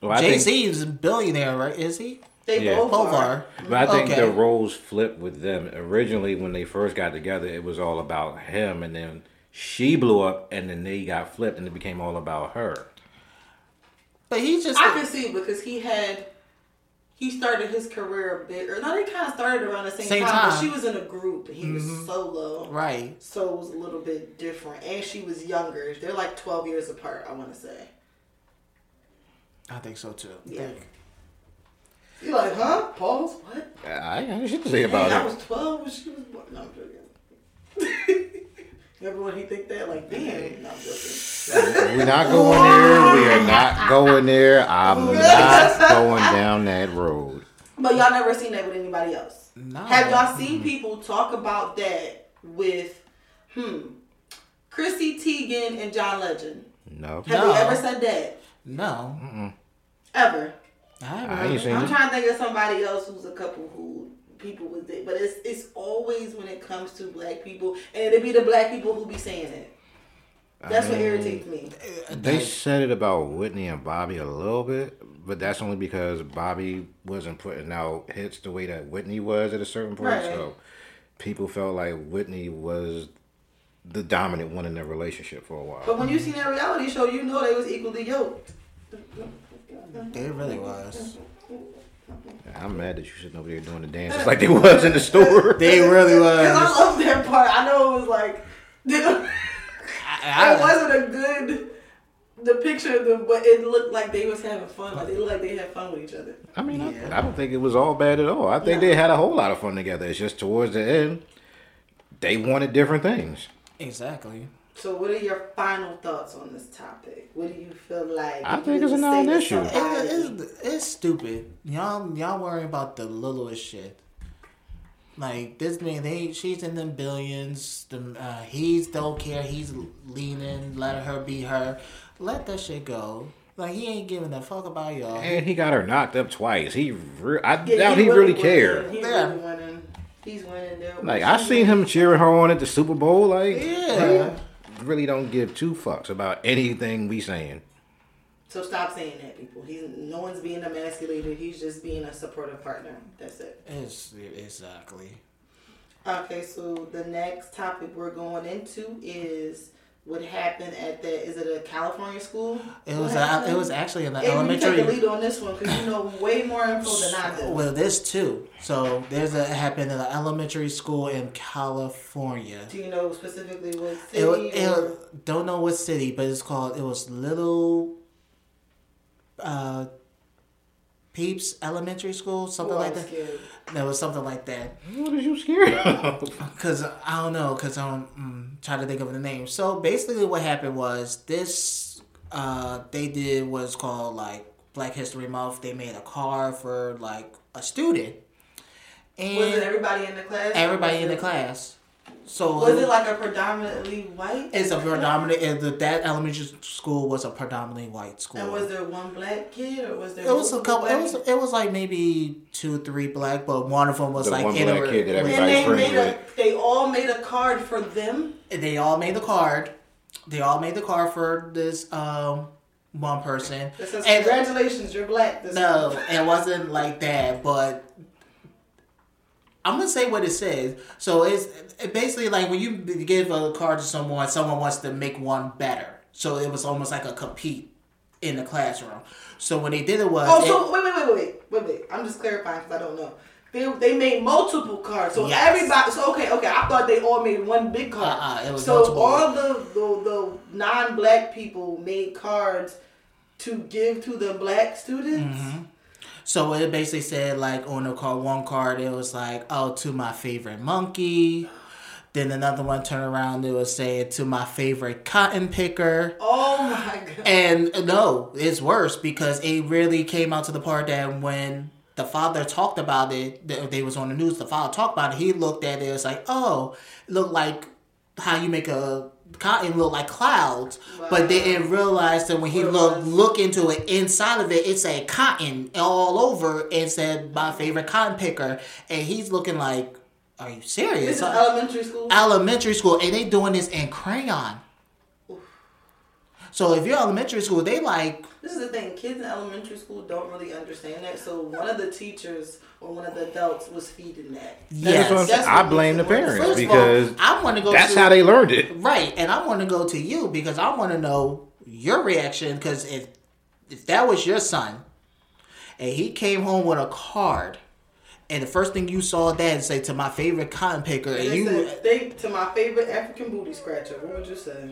Well, Jay Z is a billionaire, right? Is he? They Yeah. both, Both are. are. But I think Okay. the roles flipped with them. Originally, when they first got together, it was all about him, and then she blew up, and then they got flipped, and it became all about her. But he just I can see because he had he started his career a bit or no, they kind of started around the same, Same time, but time. she was in a group and he was mm-hmm. solo. right. So it was a little bit different. And she was younger. They're like 12 years apart, I want to say. I think so too. Yeah. You're like, huh? Pause? What? I had shit to say about I it. I was 12 when she was born. No, I'm joking. [laughs] Everyone he think that like, damn. No, I'm joking. We're not going there. We are not going there. I'm not going down that road. But y'all never seen that with anybody else. No. Have y'all seen people talk about that with, hmm, Chrissy Teigen and John Legend? No. Have No. they ever said that? No. Ever? I I haven't. ain't seen I'm it. trying to think of somebody else who's a couple who people was it, but it's it's always when it comes to black people, and it'd be the black people who be saying it. That's what irritates me. They said it about Whitney and Bobby a little bit, but that's only because Bobby wasn't putting out hits the way that Whitney was at a certain point. Right. So people felt like Whitney was the dominant one in their relationship for a while. But when you seen that reality show, you know they was equally yoked. It really was. I'm mad that you sitting over there doing the dances like they was in the store. [laughs] They really was. Cause I was. love that part. I know it was like, [laughs] it I, I, wasn't a good depiction of them, but it looked like they was having fun. Like they looked like they had fun with each other. I mean, I- Yeah. I, don't think it was all bad at all. I think No. they had a whole lot of fun together. It's just towards the end, they wanted different things. exactly. So, what are your final thoughts on this topic? What do you feel like? I think it's a could non-issue. It, it's, it's stupid. Y'all y'all worry about the littlest shit. Like this man, they she's in them billions. The uh, he's don't care. He's leaning, Let her be her. Let that shit go. Like he ain't giving a fuck about y'all. And he got her knocked up twice. He, re- I Yeah, doubt he, really cared. winning. He's Yeah. really winning. He's winning. There. Like I seen him cheering her on at the Super Bowl. Like, Yeah. he really don't give two fucks about anything we saying. So stop saying that, people. He's no one's being emasculated. He's just being a supportive partner. That's it. It's exactly. Okay, so the next topic we're going into is what happened at the. Is it a California school? It was a, it was actually in the Hey, you take the lead on this one because you know way more info than I do. Well, this too. So there's a happened in an elementary school in California. Do you know specifically what city? It, it, don't know what city, but it's called. It was Little uh, Peeps Elementary School, something Oh, like I'm that. scared. There was something like that. What is you scared of? [laughs] Cause I don't know, cause I'm mm, trying to think of the name. So basically, what happened was this. Uh, they did what's called like Black History Month. They made a card for like a student, and Was it everybody in the class? everybody in the it- class. So Was it like a predominantly white? It's a predominant. and the- That elementary school was a predominantly white school. And was there one black kid or was there? it was a multiple couple. It was it was like maybe two, three black, but one of them was The like one in black a, kid that And everybody- they friends made a. They all made a card for them. They all made the card. They all made the card for this um one person. That says, And- "Congratulations, you're black." This No, month." it wasn't like that, but I'm gonna say what it says. So it's it basically like when you give a card to someone, someone wants to make one better. So it was almost like a compete in the classroom. So when they did it was Oh, so wait, wait, wait, wait, wait, wait. I'm just clarifying because I don't know. They, they made multiple cards, so Yes. everybody. So okay, okay. I thought they all made one big card. Uh-uh, it was so multiple. all the, the the non-black people made cards to give to the black students. Mm-hmm. So it basically said like on the card, one card it was like, "Oh, to my favorite monkey." Then another one turned around, it was saying, "To my favorite cotton picker." Oh my god! And no, it's worse because it really came out to the part that when the father talked about it, they was on the news. The father talked about it. He looked at it. It was like, "Oh, it looked like how you make a." Cotton look like clouds, but they didn't realize that when he looked look into it inside of it, it said cotton all over and said my favorite cotton picker, and he's looking like, "Are you serious?" This is Uh, elementary school. elementary school, and they doing this in crayon. So if you're elementary school, they like This is the thing. Kids in elementary school don't really understand that. So one of the teachers or one of the adults was feeding that. Yes. That's what I'm saying. That's I blame the makes it worse. parents First of all, because I want to go. that's to, how they learned it. Right, and I want to go to you because I want to know your reaction. Because if if that was your son, and he came home with a card, and the first thing you saw dad say to my favorite cotton picker, and They you said, they to my favorite African booty scratcher. What would you say?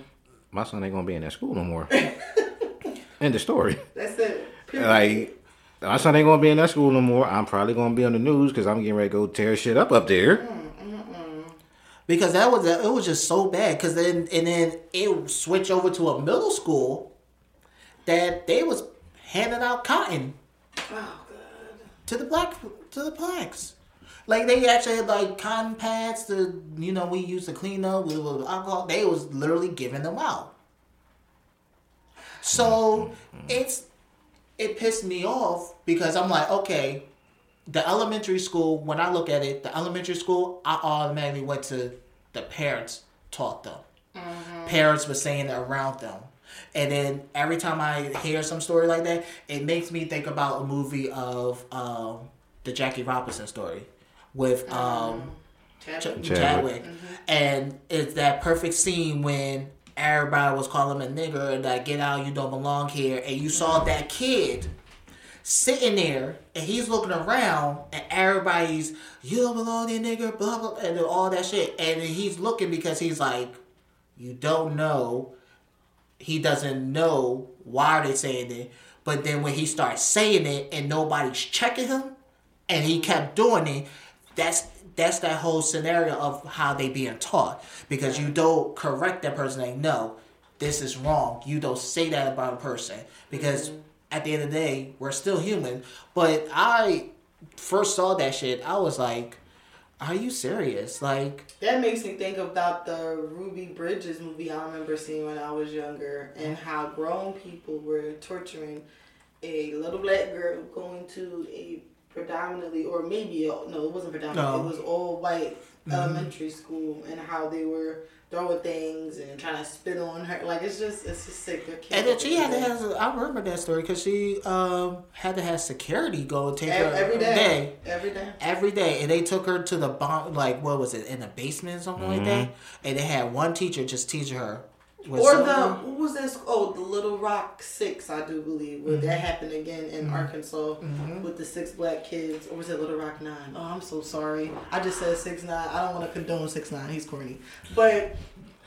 My son ain't gonna be in that school no more. [laughs] End the story. That's it. Period. Like my son ain't gonna be in that school no more. I'm probably gonna be on the news because I'm getting ready to go tear shit up up there. Mm, mm, mm. because that was it was just so bad. Because then and then it switched over to a middle school that they was handing out cotton oh god. to the black to the blacks. Like they actually had like cotton pads to you know we used to clean up with, alcohol. They was literally giving them out. So it's it pissed me off because I'm like, okay, the elementary school. When I look at it, the elementary school, I automatically went to the parents taught them. Parents were saying around them. And then every time I hear some story like that, it makes me think about a movie of um, the Jackie Robinson story with um, Ch- Chadwick. Chadwick. And it's that perfect scene when everybody was calling him a nigger and like, get out, you don't belong here. And you saw that kid sitting there and he's looking around and everybody's, you don't belong there, nigger, blah, blah, and all that shit. And he's looking because he's like, you don't know. He doesn't know why they're saying it. But then when he starts saying it and nobody's checking him, and he kept doing it, that's that's that whole scenario of how they being taught. Because you don't correct that person like, no, this is wrong. You don't say that about a person. Because mm-hmm. at the end of the day, we're still human. But I first saw that shit, I was like, Are you serious? Like That makes me think about the Ruby Bridges movie I remember seeing when I was younger and mm-hmm. how grown people were torturing a little black girl going to a predominantly or maybe no it wasn't predominantly No. it was all white elementary school and how they were throwing things and trying to spit on her like it's just it's just sick I And then she had to have. I remember that story because she um, had to have security go take it. her Ev- every day every day every day, and they took her to the bomb. Like what was it in the basement or something like that? And they had one teacher just teach her. With Or the what was this? Oh, the Little Rock Six, I do believe, where that mm-hmm. happened again in mm-hmm. Arkansas mm-hmm. with the six black kids, or was it Little Rock Nine? Oh, I'm so sorry. I just said six nine. I don't want to condone six nine. He's corny, but.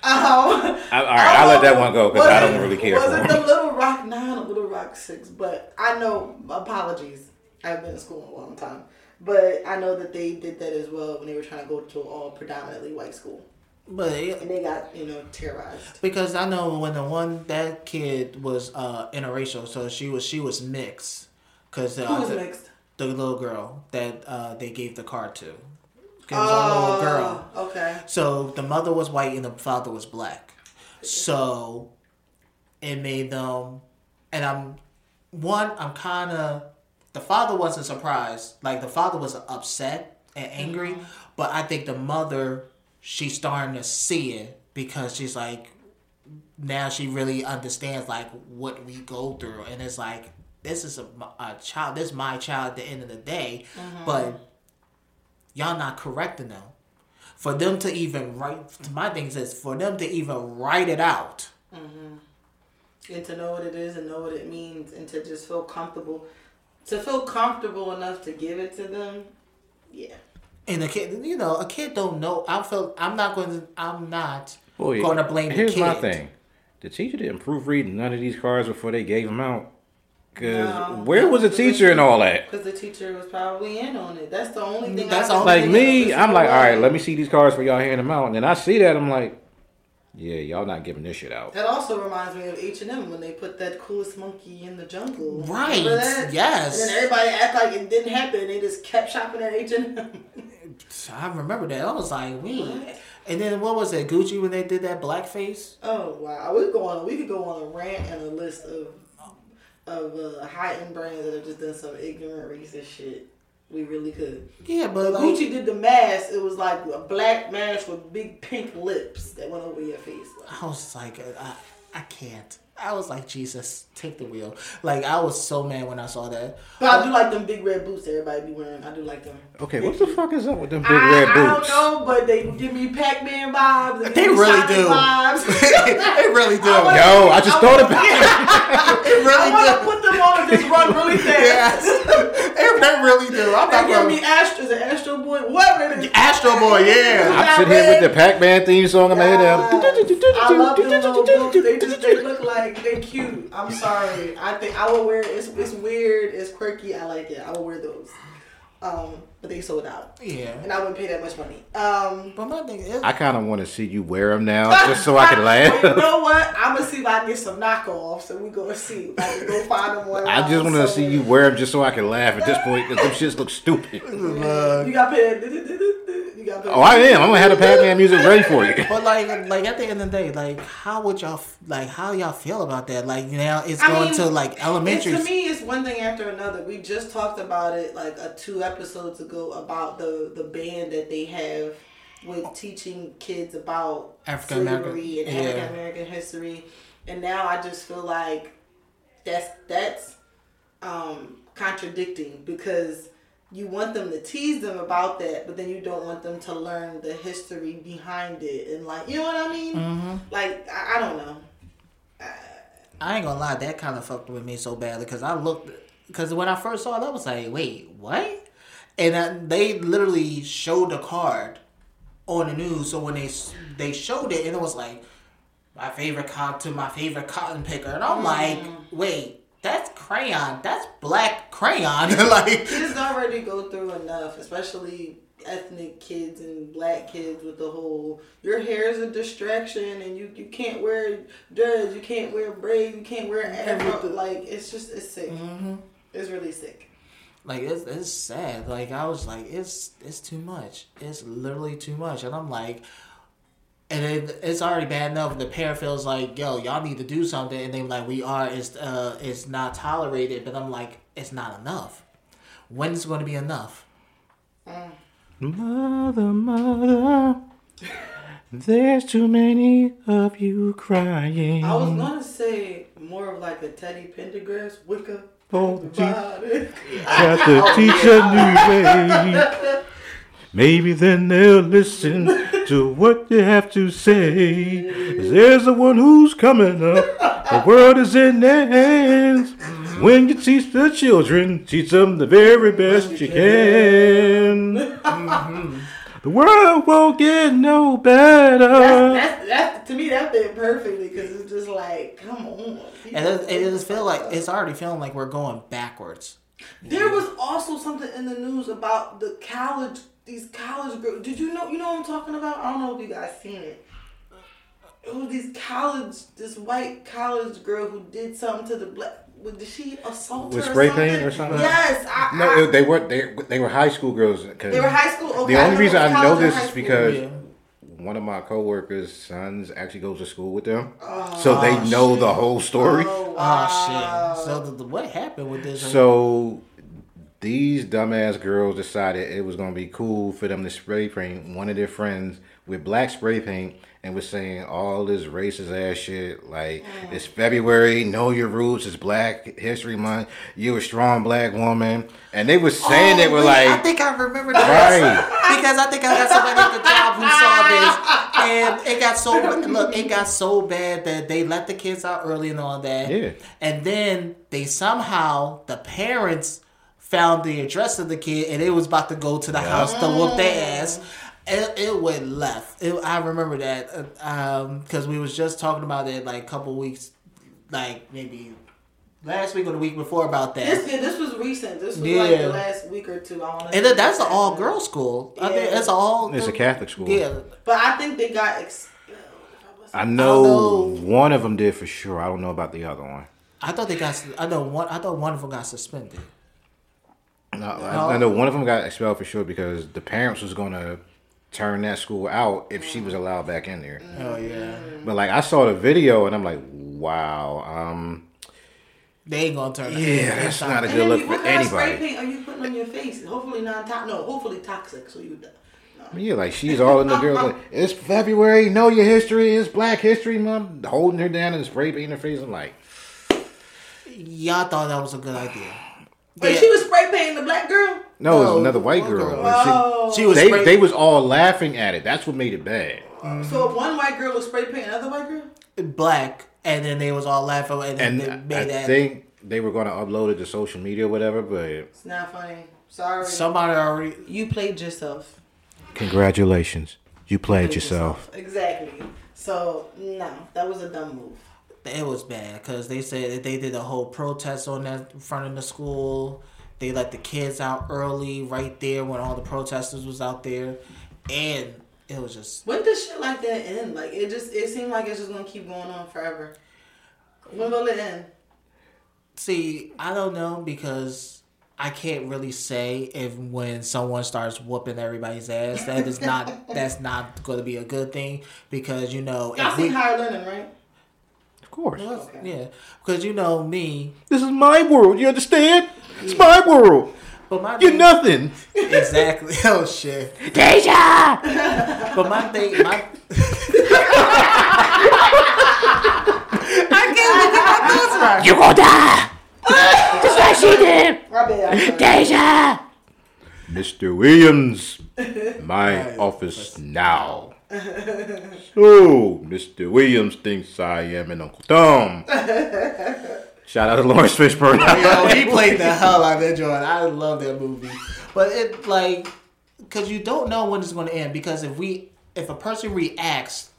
Um, [laughs] I, all right, I'll let that one go because I don't really care Was it the. Little Rock Nine or Little Rock Six? But I know. Apologies. I've been in school a long time, but I know that they did that as well when they were trying to go to an all predominantly white school, but it- they got you know terrorized. because I know when the one that kid was uh, interracial, so she was she was mixed. Cause uh, Who was the, mixed? the little girl that uh, they gave the card to. 'Cause it was a little girl. Oh, Okay. So the mother was white and the father was black. So it made them, and I'm one. I'm kind of the father wasn't surprised. Like the father was upset and angry, but I think the mother she's starting to see it because she's like now she really understands like what we go through, and it's like this is a, a child. This is my child at the end of the day, mm-hmm. but y'all not correcting them for them to even write my thing is for them to even write it out mm-hmm. And to know what it is and know what it means and to just feel comfortable. To feel comfortable enough to give it to them. Yeah. And a kid you know a kid don't know i feel i'm not going to i'm not Boy, going to blame the Here's kid my thing: the teacher didn't proofread none of these cards before they gave them out. Cause No. where was the teacher and all that? Because the teacher was probably in on it. That's the only thing. That's I the only Like me, I'm like, all right, let me see these cards for y'all hand them out, and then I see that I'm like, yeah, y'all not giving this shit out. That also reminds me of H and M when they put that coolest monkey in the jungle. Right, that? yes. And then everybody act like it didn't happen. They just kept shopping at H and M. [laughs] i remember that i was like wait and then what was it gucci when they did that blackface Oh wow, we could go on. We could go on a rant and a list of of uh, high end brands that have just done some ignorant racist shit. We really could. yeah but like, Gucci did the mask. It was like a black mask with big pink lips that went over your face. Like, i was like uh, i, I can't I was like, Jesus, take the wheel. Like I was so mad when I saw that. But I do um, like them big red boots everybody be wearing. I do like them. Okay, what the fuck is up with them big I, red boots? I don't know, but they give me Pac-Man vibes. and They give really do. Vibes. [laughs] they really do. I wanna- Yo, I just I thought wanna- about [laughs] it. They I want to put them on and just run really [laughs] fast. Yes. they, they really do. I'm They not give gonna. me Astro, is it Astro Boy? Whatever it is. Astro Boy, yeah. I'm sitting here with the Pac-Man theme song in my head. I love them little boots. They just they look like they cute. I'm sorry. I think I will wear it's it's weird. It's quirky. I like it. I will wear those. Um, but they sold out, Yeah. and I wouldn't pay that much money. Um, But my thing is, I kind of want to see you wear them now, [laughs] just so I can laugh. [laughs] you know what? I'm gonna see if I can get some knockoffs, and we gonna see. If I go find them one. I just want to see you wear them just so I can laugh at this point because them shits look stupid. [laughs] You got paid. You got paid. Oh, I am. I'm gonna have the Pac-Man music ready for you. but like, like at the end of the day, like, how would y'all like? How y'all feel about that? Like now, it's I going mean, to like elementary. To me, it's one thing after another. We just talked about it like a two episodes ago about the the band that they have with teaching kids about African American- slavery and yeah. African American history, and now I just feel like that's that's um, contradicting because you want them to tease them about that, but then you don't want them to learn the history behind it and like you know what I mean? Mm-hmm. Like I, I don't know. I ain't gonna lie, that kind of fucked with me so badly because I looked because when I first saw it, I was like, wait, what? And uh, they literally showed the card on the news. So when they they showed it, and it was like my favorite cotton to my favorite cotton picker, and I'm mm. like, wait, that's crayon. That's black crayon. [laughs] like, kids already go through enough, especially ethnic kids and black kids with the whole your hair is a distraction and you, you can't wear dreads, you can't wear braids, you can't wear mm-hmm. afro. Like it's just it's sick. Mm-hmm. It's really sick. Like it's it's sad. Like I was like, it's it's too much. It's literally too much, and I'm like. And it, it's already bad enough. The parent feels like, "Yo, y'all need to do something," and they're like, "We are. It's uh, it's not tolerated." But I'm like, "It's not enough. When is it going to be enough?" Mother, mother, there's too many of you crying. I was gonna say more of like a Teddy Pendergrass Wicca. Oh, gee. vibe. Got to teach a new way. Maybe then they'll listen to what you have to say. There's the one who's coming up. The world is in their hands. When you teach the children, teach them the very best you can. The world won't get no better. That's, that's to me that fit perfectly because it's just like, come on. And it, it just feel like it's already feeling like we're going backwards. There was also something in the news about the college, these college girls. Did you know? You know what I'm talking about? I don't know if you guys seen it. It was these college, this white college girl who did something to the black. what, Did she assault With her spray or paint or something? Yes, I, No, I, they were they, they were high school girls. they were high school. Okay, the only know reason I know this is because Yeah. One of my coworkers' sons actually goes to school with them, so oh, they know the whole story. Oh, Oh shit! So the, the, what happened with this? So these dumbass girls decided it was gonna be cool for them to spray paint one of their friends with black spray paint and was saying all this racist ass shit like mm. it's February, know your roots, it's Black History Month, you a strong black woman, and they was saying they Oh, were wait, like I think I remember this. right. because I think I got somebody at the job who saw this, and it got so look, it got so bad that they let the kids out early and all that. Yeah. And then they somehow the parents found the address of the kid, and it was about to go to the house to whoop their mm. ass. It, it went left. It, I remember that um, because we was just talking about it like a couple weeks, like maybe last week or the week before about that. This, yeah, this was recent. This was Yeah. like the last week or two. I want to. And then that's an all girls school. I think Yeah. it's all. It's a Catholic school. Yeah, But I think they got expelled. I wasn't- I know know. one of them did for sure. I don't know about the other one. I thought they got. I know one. I thought one of them got suspended. No, I, I know one of them got expelled for sure because the parents was gonna turn that school out if she was allowed back in there. Oh yeah. But like I saw the video and I'm like, wow, um, They ain't gonna turn. yeah, that's not a good look you- for what kind of spray anybody. paint are you putting on your face? Hopefully non toxic. No, hopefully toxic. So you. Yeah, like she's all in the girl. Like, it's February. Know your history. It's Black History Month. Holding her down and spray painting her face. I'm like, Y'all thought that was a good idea. But Yeah. she was spray painting the black girl. no, it was another white girl. girl. but she- Oh. She was they spray- they was all laughing at it. That's what made it bad. Mm. So if one white girl was spray painting another white girl. black, and then they was all laughing, and then And they I made that. think they were going to upload it to social media or whatever. But It's not funny. Sorry. Somebody already. you played yourself. congratulations, you played Played yourself. Exactly. So no, that was a dumb move. It was bad because they said that they did a whole protest on that in front of the school. They let the kids out early, right there when all the protesters was out there, and it was just When does shit like that end? Like it just it seemed like it's just gonna keep going on forever. When will it end? see. I don't know because I can't really say if when someone starts whooping everybody's ass that is not [laughs] that's not going to be a good thing because you know Y'all if we higher learning, right? Of course, Okay. yeah because you know me this is my world. You understand? It's my world. but my You're thing- nothing. exactly [laughs] oh shit Deja. But my thing, my I can't get my thoughts right. You gonna die. Just like she did. My bad. Deja. Mr. Williams, my office now. So, Mr. Williams thinks I am an Uncle Tom. Shout out to Laurence Fishburne. Yo, he [laughs] played the hell out of that joint. I love that movie. But it like, cause you don't know when it's going to end. Because if we, if a person reacts,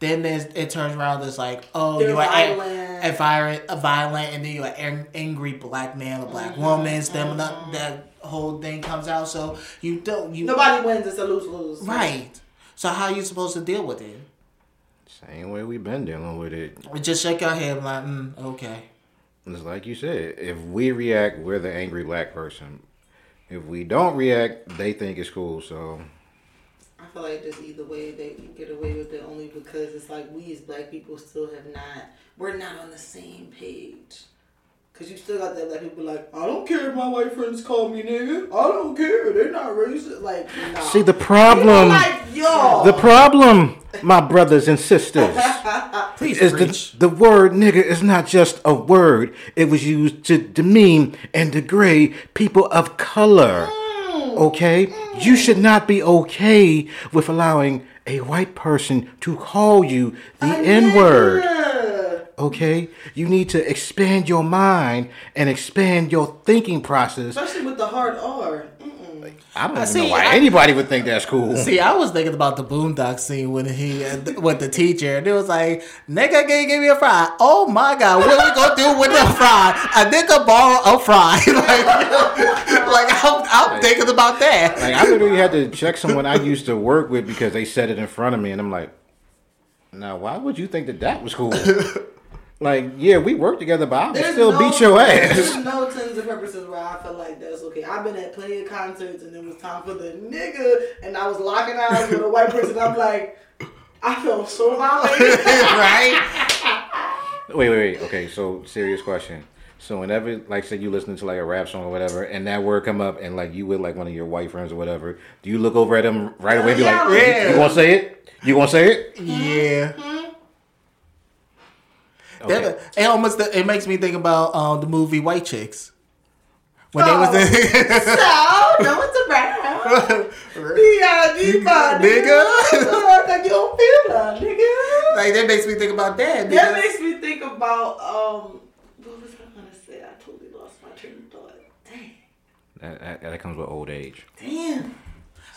then there's, it turns around. It's like, oh, They're you are violent. a, a violent, a violent, and then you're an angry black man or black Mm-hmm. woman. Then that, that whole thing comes out. So you don't, you Nobody wins. It's a lose lose. right. So how are you supposed to deal with it? Same way we've been dealing with it. Just shake your head like, mm, okay. It's like you said, if we react, we're the angry black person. If we don't react, they think it's cool. So I feel like just either way they get away with it only because it's like we as black people still have not we're not on the same page. Cause you still got that black people like I don't care if my white friends call me nigga. I don't care. They're not racist. Like nah. see the problem. like. The problem, my brothers and sisters. [laughs] Please is the, the word nigga is not just a word. It was used to demean and degrade people of color. Mm. Okay? You mm. should not be okay with allowing a white person to call you the N word. Yeah. Okay? You need to expand your mind and expand your thinking process. Especially with the hard R. Mm-mm. I don't I even see, know why I- anybody would think that's cool. See, I was thinking about the Boondock scene when he with the teacher, and it was like, "Nigga, can you give me a fry?" Oh my god, what we gonna do with the fry? A nigga borrow a fry? [laughs] like, like I'm, I'm thinking about that. Like I literally had to check someone I used to work with because they said it in front of me, and I'm like, now why would you think that that was cool? [laughs] like, yeah, we work together, but I would still no- beat your ass. There's ass. no tons of purposes where I feel like that's okay. I've been at plenty of concerts and it was time for the nigga, and I was locking eyes with a white person. I'm like, I feel so violated. [laughs] right? [laughs] wait, wait, wait. Okay, so serious question. So whenever, like, say you listening to like a rap song or whatever, and that word come up, and like you with like one of your white friends or whatever, do you look over at them right away and be like, Yeah. "You- you gonna say it? You gonna say it? Yeah. Mm-hmm. Okay. That- It almost it makes me think about um, the movie White Chicks when they was Oh. in. so, no one's around. [laughs] Yeah, nigga. [laughs] Nigga. Like you don't feel that, nigga. like that makes me think about that. That makes me think about um. What was I gonna say? I totally lost my train of thought. Dang. That, that, that comes with old age. Damn.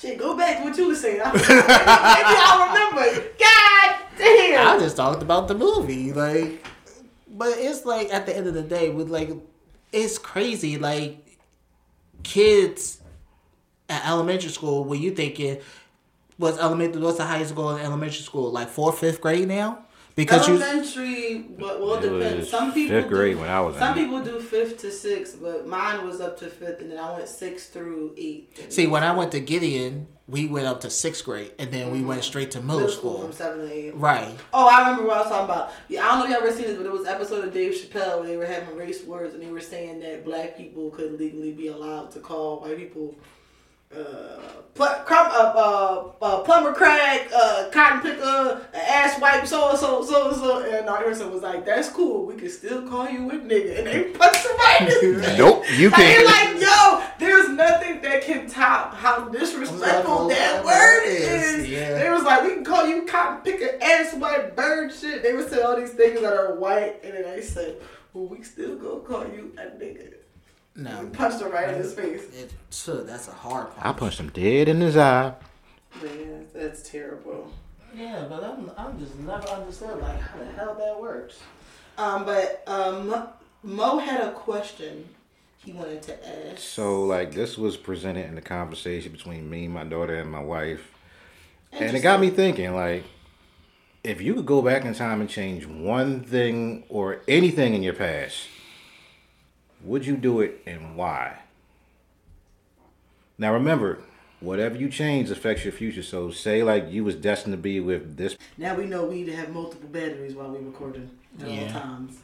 Shit, go back to what you were saying. I- Maybe I'll remember. God damn. I just talked about the movie, like, but it's like at the end of the day, with like, it's crazy. Like, kids at elementary school, where you thinking was elementary, what's the highest school in elementary school? Like fourth, fifth grade now, because you Elementary, well, well it It depends. Some people fifth grade do, when I was Some in it. people do fifth to sixth, but mine was up to fifth, and then I went sixth through eight. see when I went to Gideon, we went up to sixth grade, and then we went mhm. straight to middle middle school school. from seven to eight. Right. Oh, I remember what I was talking about. Yeah, I don't know if you ever seen this, but it was an episode of Dave Chappelle where they were having race wars and they were saying that black people could legally be allowed to call white people uh, pl- crum- uh, uh, uh, plumber crack, uh, cotton picker, ass wipe, so and so, so and so. And our person was like, that's cool. We can still call you a nigga. And they punched him right in his [laughs] face. Nope, you Like, they're can't. like, yo, there's nothing that can top how disrespectful that word is. Yeah. They was like, we can call you cotton picker, ass white, bird shit. They would say all these things that are white, and then they said, well, we still gonna call you a nigga. No, Punched him right in his face. it, so that's a hard I punched him dead in his eye. Man, that's terrible. Yeah, but I'm, I'm just never understood like how the hell that works. Um, but um, Mo had a question he wanted to ask. So like this was presented in the conversation between me, my daughter, and my wife, and it got me thinking. Like, if you could go back in time and change one thing or anything in your past, would you do it and why? Now remember, whatever you change affects your future. So say like you was destined to be with this. Now we know we need to have multiple batteries while we recording at all Yeah. times.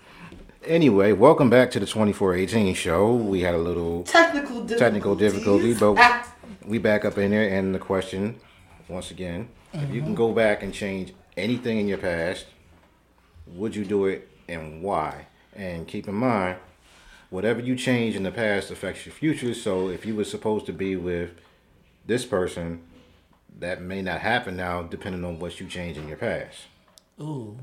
Anyway, welcome back to the twenty four eighteen show. We had a little Technical difficulties. technical difficulty, but [laughs] we back up in there. And the question, once again, if you can go back and change anything in your past, would you do it and why? And keep in mind, whatever you change in the past affects your future. So if you were supposed to be with this person, that may not happen now, depending on what you change in your past. Ooh,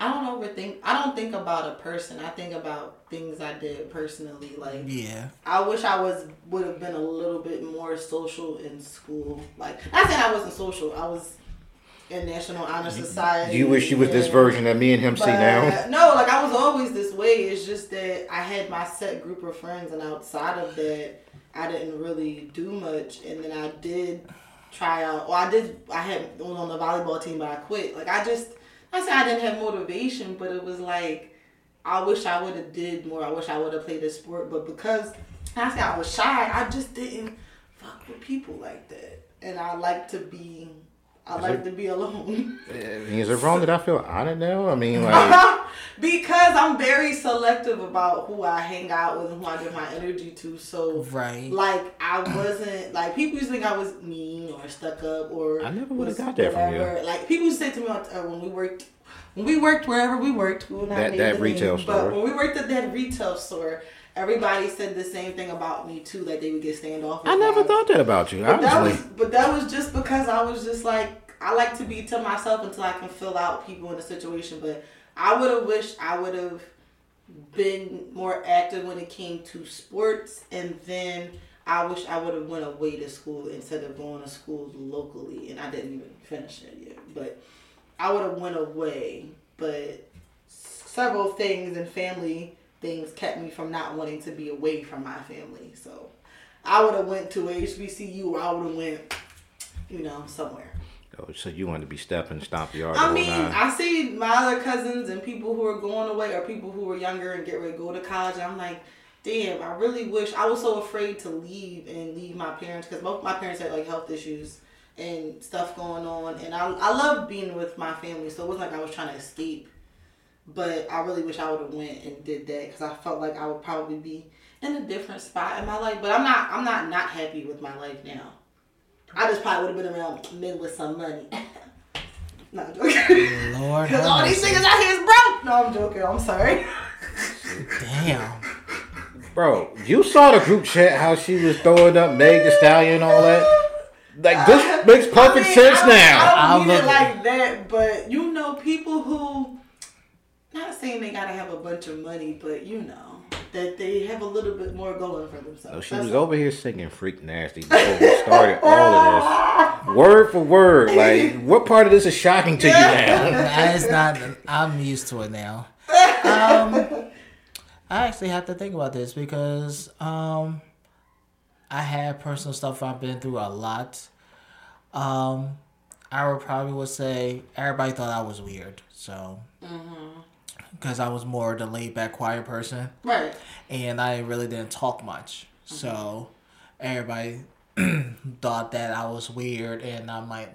I don't overthink. I don't think about a person. I think about things I did personally. Like yeah. I wish I was would have been a little bit more social in school. Like not saying I wasn't social. I was National Honor Society. Do you wish you was this version that me and him see now? No, like I was always this way. It's just that I had my set group of friends, and outside of that, I didn't really do much. And then I did try out. Well, I did. I had was on the volleyball team, but I quit. Like I just, I said I didn't have motivation, but it was like I wish I would have did more. I wish I would have played a sport, but because I said I was shy, I just didn't fuck with people like that. And I like to be. I like to be alone. [laughs] Is it wrong that I feel honored now? I mean, like, [laughs] because I'm very selective about who I hang out with and who I give my energy to. So, Right. like, I wasn't like people used to think I was mean or stuck up or I never would've got that from you. Like people used to say to me on, uh, when we worked. When we worked wherever we worked, we will not That- that retail name, store. But when we worked at that retail store, everybody said the same thing about me too. that they would get standoffish. I never thought that about you, but that was, but that was just because I was just like I like to be to myself until I can fill out people in a situation. But I would have wished I would have been more active when it came to sports, and then I wish I would have went away to school instead of going to school locally, and I didn't even finish it yet. But I would have went away, but several things and family things kept me from not wanting to be away from my family. So I would have went to a HBCU or I would have went, you know, somewhere. Oh, so you wanted to be stepping, stomp yard. I mean, nine. I see my other cousins and people who are going away or people who are younger and get ready to go to college. I'm like, damn, I really wish I was so afraid to leave and leave my parents because both my parents had like health issues and stuff going on. And I, I love being with my family, so it wasn't like I was trying to escape. But I really wish I would have went and did that because I felt like I would probably be in a different spot in my life. But I'm not. I'm not not happy with my life now. I just probably would have been around men with some money. [laughs] no, I'm joking. Lord [laughs] Because all these niggas out here is broke. No, I'm joking. I'm sorry. [laughs] Damn. Bro, you saw the group chat how she was throwing up Meg the Stallion and all that. Like this makes perfect I mean, sense I now. I don't mean it like that, but you know, people who, not saying they gotta have a bunch of money, but you know, that they have a little bit more going for themselves. So she That's was all. over here singing Freak Nasty before we started all of this. [laughs] Word for word. Like, what part of this is shocking to you now? That's not. I'm used to it now. Um, I actually have to think about this because um, I had personal stuff I've been through a lot. Um, I would probably would say everybody thought I was weird, so because I was more the laid back, quiet person, Right. and I really didn't talk much, mm-hmm. so everybody [clears throat] thought that I was weird, and I might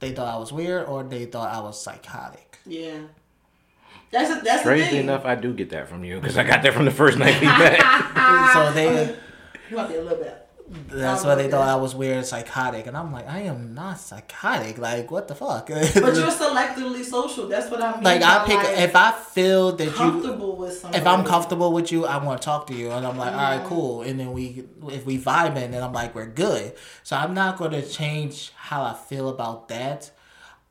they thought I was weird or they thought I was psychotic. Yeah. That's a, that's crazy thing. enough, I do get that from you because I got that from the first night we [laughs] met. so they You might be a little bit. That's why they thought I was weird and psychotic, and I'm like, I am not psychotic. Like, what the fuck? But you're [laughs] selectively social. That's what I mean. like, I pick like, if I feel that you comfortable with somebody. if I'm comfortable with you, I want to talk to you, and I'm like, all Mm-hmm. cool. And then we, if we vibing, then I'm like, we're good. So I'm not going to change how I feel about that.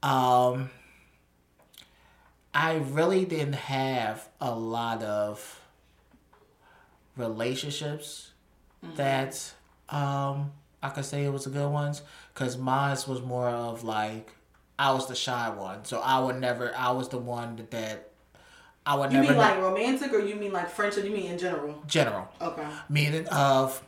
Um, I really didn't have a lot of relationships Mm-hmm. that um I could say it was the good ones, because mine was more of like I was the shy one, so I would never. I was the one that, that I would never You never mean know- like romantic, or you mean like friendship? You mean in general? general Okay. meaning of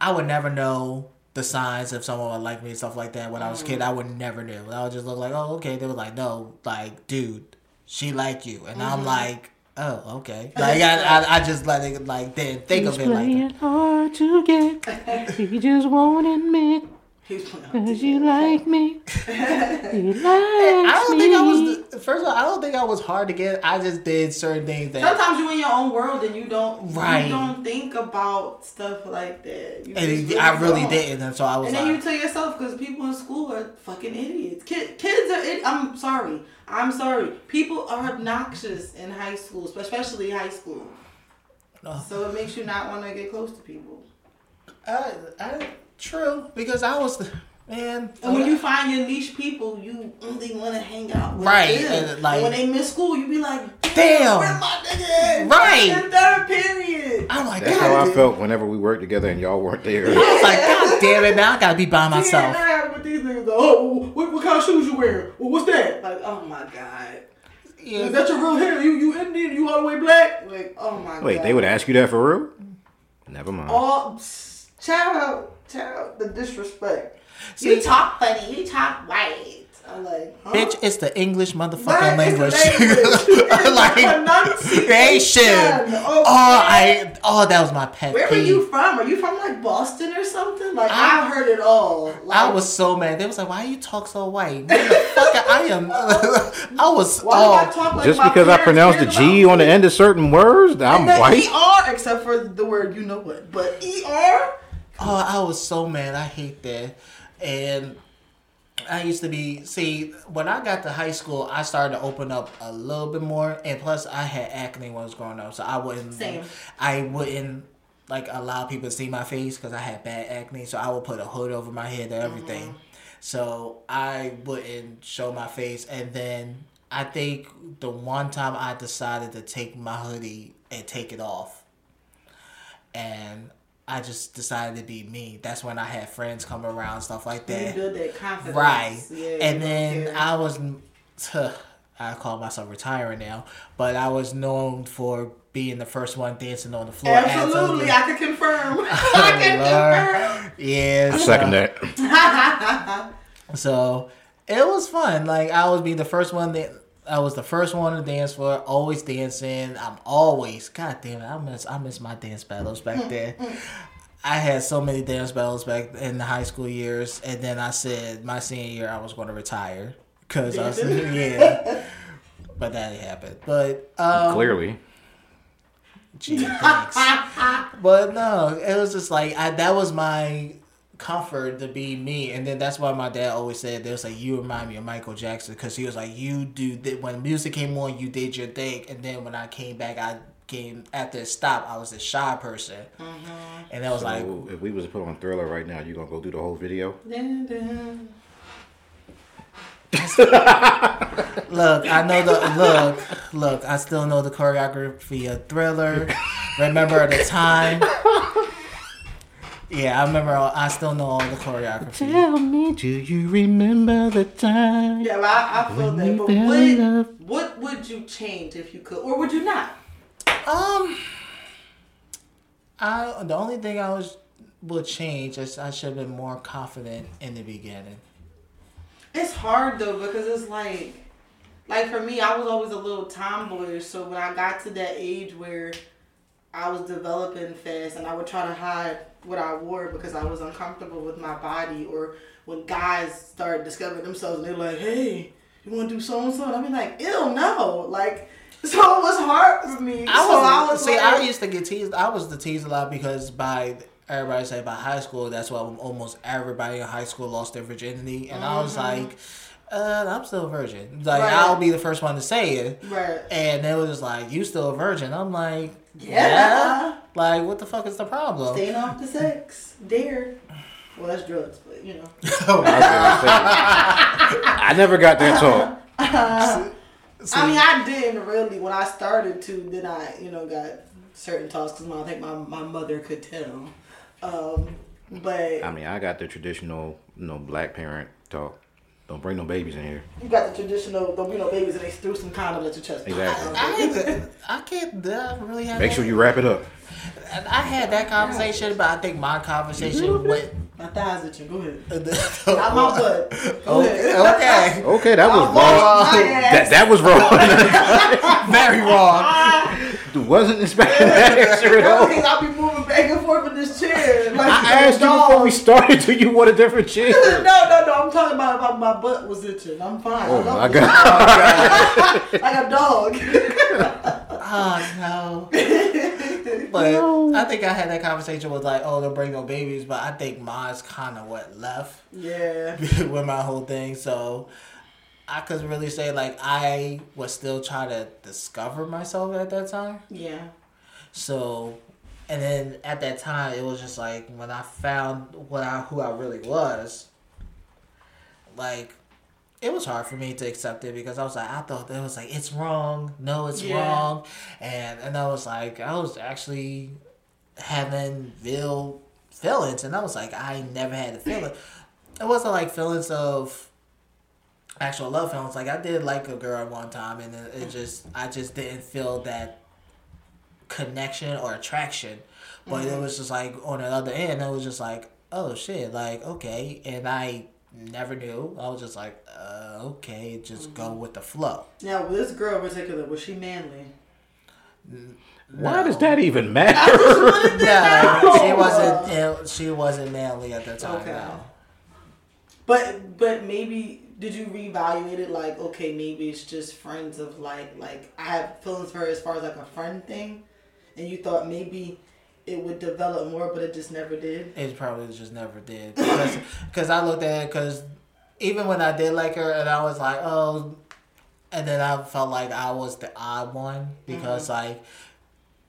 I would never know the signs if someone would like me and stuff like that when I was a kid. I would never know. I would just look like, oh, okay. They were like, no, like, dude, she like you, and I'm like, oh, okay. Like I, I, I just let it like then think of it like that. hard to get. You just won't admit Cause you like me. [laughs] You like I don't me. think I was. The, first of all, I don't think I was hard to get. I just did certain things that. Sometimes you're in your own world and you don't Right. you don't think about stuff like that. You And just I really don't. didn't, and so I was And then you tell yourself because people in school are fucking idiots. Kid, kids are. Id- I'm sorry. I'm sorry. People are obnoxious in high school, especially high school. Oh. So it makes you not want to get close to people. I, I, true, because I was the man. And when you find your niche people, you only want to hang out with Right, them. and, like- And when they miss school, you be like, Damn. where my nigga? Right. In third period. I'm like, That's God, how I damn- felt whenever we worked together and y'all weren't there. [laughs] I was like, God damn it, now I gotta be by myself. Yeah, with these niggas. Oh, what, what kind of shoes you wearing? Well, what's that? Like, oh my god. Is Yeah. that your real hair? You you Indian? You all the way black? Like, oh my god. Wait, they would ask you that for real? Never mind. all shout out, shout out the disrespect. See- you talk funny. You talk white. I'm like, huh? Bitch, it's the English motherfucking Right, it's language. the language. [laughs] like Pronunciation. pronunciation. Okay. Oh, I oh that was my pet Where were you from? Are you from like Boston or something? Like I, I- heard it all. Like, I was so mad. They was like, "Why you talk so white?" What the fuck I am. [laughs] [laughs] I was. Why do I Oh, talk like Just because I parents pronounce the G on the end of certain words, I'm And white. ER, except for the word you know what. But ER? oh, I was so mad. I hate that. And I used to be see when I got to high school, I started to open up a little bit more, and plus I had acne when I was growing up, so I wouldn't. Same. I wouldn't like allow people to see my face because I had bad acne, so I would put a hood over my head and everything. Mm-hmm. So I wouldn't show my face, and then I think the one time I decided to take my hoodie and take it off, and I just decided to be me. That's when I had friends come around, stuff like You that. build that confidence. Right. Yeah, and then care. I was, I call myself retiring now, but I was known for being the first one dancing on the floor. Absolutely, I can confirm. [laughs] I can confirm. Yeah. Uh, I so- second that. [laughs] So it was fun. Like I was being the first one that I was the first one to dance for. Always dancing. I'm always. God damn it! I miss. I miss my dance battles back then. I had so many dance battles back in the high school years, and then I said my senior year I was going to retire because I was [laughs] yeah. But that didn't happen. But um, Clearly. Gee, thanks. [laughs] but no, it was just like I, that was my comfort to be me, and then that's why my dad always said, "There's like you remind me of Michael Jackson," because he was like, "You do th- when music came on, you did your thing, and then when I came back, I came after it stopped, I was a shy person, mm-hmm. and that was like." If we was to put on Thriller right now, you gonna go do the whole video? Dun, [laughs] dun. Look, I know the look. Look, I still know the choreography of Thriller. [laughs] Remember the time. Yeah, I remember. All, I still know all the choreography. Tell me, do you remember the time? Yeah, well, I, I feel When that. we But fell in what, what would you change if you could, or would you not? Um, I the only thing I was would change is I should have been more confident in the beginning. It's hard though because it's like, like for me, I was always a little tomboyish. So when I got to that age where I was developing fast, and I would try to hide what I wore because I was uncomfortable with my body, or when guys started discovering themselves, and they're like, "Hey, you want to do so and so?" And I'd be like, "Ew, no!" Like, [laughs] so it was hard for me. I so was, I was see. like, I used to get teased. I was the teased a lot because by everybody say by high school. That's why almost everybody in high school lost their virginity, and I was mm-hmm. like, uh, I'm still a virgin. Like Right. I'll be the first one to say it. Right. And they were just like, "You still a virgin?" I'm like, Yeah. "Yeah." Like, what the fuck is the problem? Staying off the sex. Dare. Well, that's drugs, but you know. [laughs] I, was I never got that talk. I mean, I didn't really. When I started to, then I, you know, got certain talks because I think my, my mother could tell. Um, but I mean, I got the traditional, you know, black parent talk. Don't bring no babies in here. you got the traditional, don't be no babies, and they threw some condom at your chest. Exactly. I, ain't- I can't I really have. Make that- sure you wrap it up. I had that conversation, but I think my conversation mm-hmm. went. My thighs itching. Go ahead. [laughs] Not Not my butt. Go Okay, ahead. [laughs] okay. Okay, that was wrong. That, that was wrong. [laughs] very wrong. Dude, wasn't expecting that answer at all. Because I'll be moving back and forth with this chair. Like I asked you before we started, do you want a different chair? [laughs] No, no, no. I'm talking about, about my butt was itching. I'm fine. Oh I love my it. god. [laughs] Like a dog. Oh [laughs] no. But I think I had that conversation with like, oh, don't bring no babies, but I think mine's kind of what left yeah. with my whole thing. So I could really say like I was still trying to discover myself at that time. Yeah. So, and then at that time, it was just like when I found what I who I really was. Like, it was hard for me to accept it because I was like, I thought it was like it's wrong. No, it's Yeah. wrong, and and I was like, I was actually having real feelings, and I was like, I never had a feeling. It wasn't like feelings of actual love feelings. Like I did like a girl at one time, and it, it just I just didn't feel that connection or attraction. But it mm-hmm. was just like on the other end, it was just like, oh shit, like okay, and I never knew. I was just like, uh, okay, just go mm-hmm. with the flow. Now, this girl in particular, was she manly? Why does that even matter? [laughs] No, she wasn't. it- She wasn't manly at the time. Okay. No. But but maybe did you reevaluate it? Like okay, maybe it's just friends of like like I have feelings for her as far as like a friend thing, and you thought maybe it would develop more, but it just never did. It probably just never did because [laughs] cause I looked at it because even when I did like her and I was like oh, and then I felt like I was the odd one because like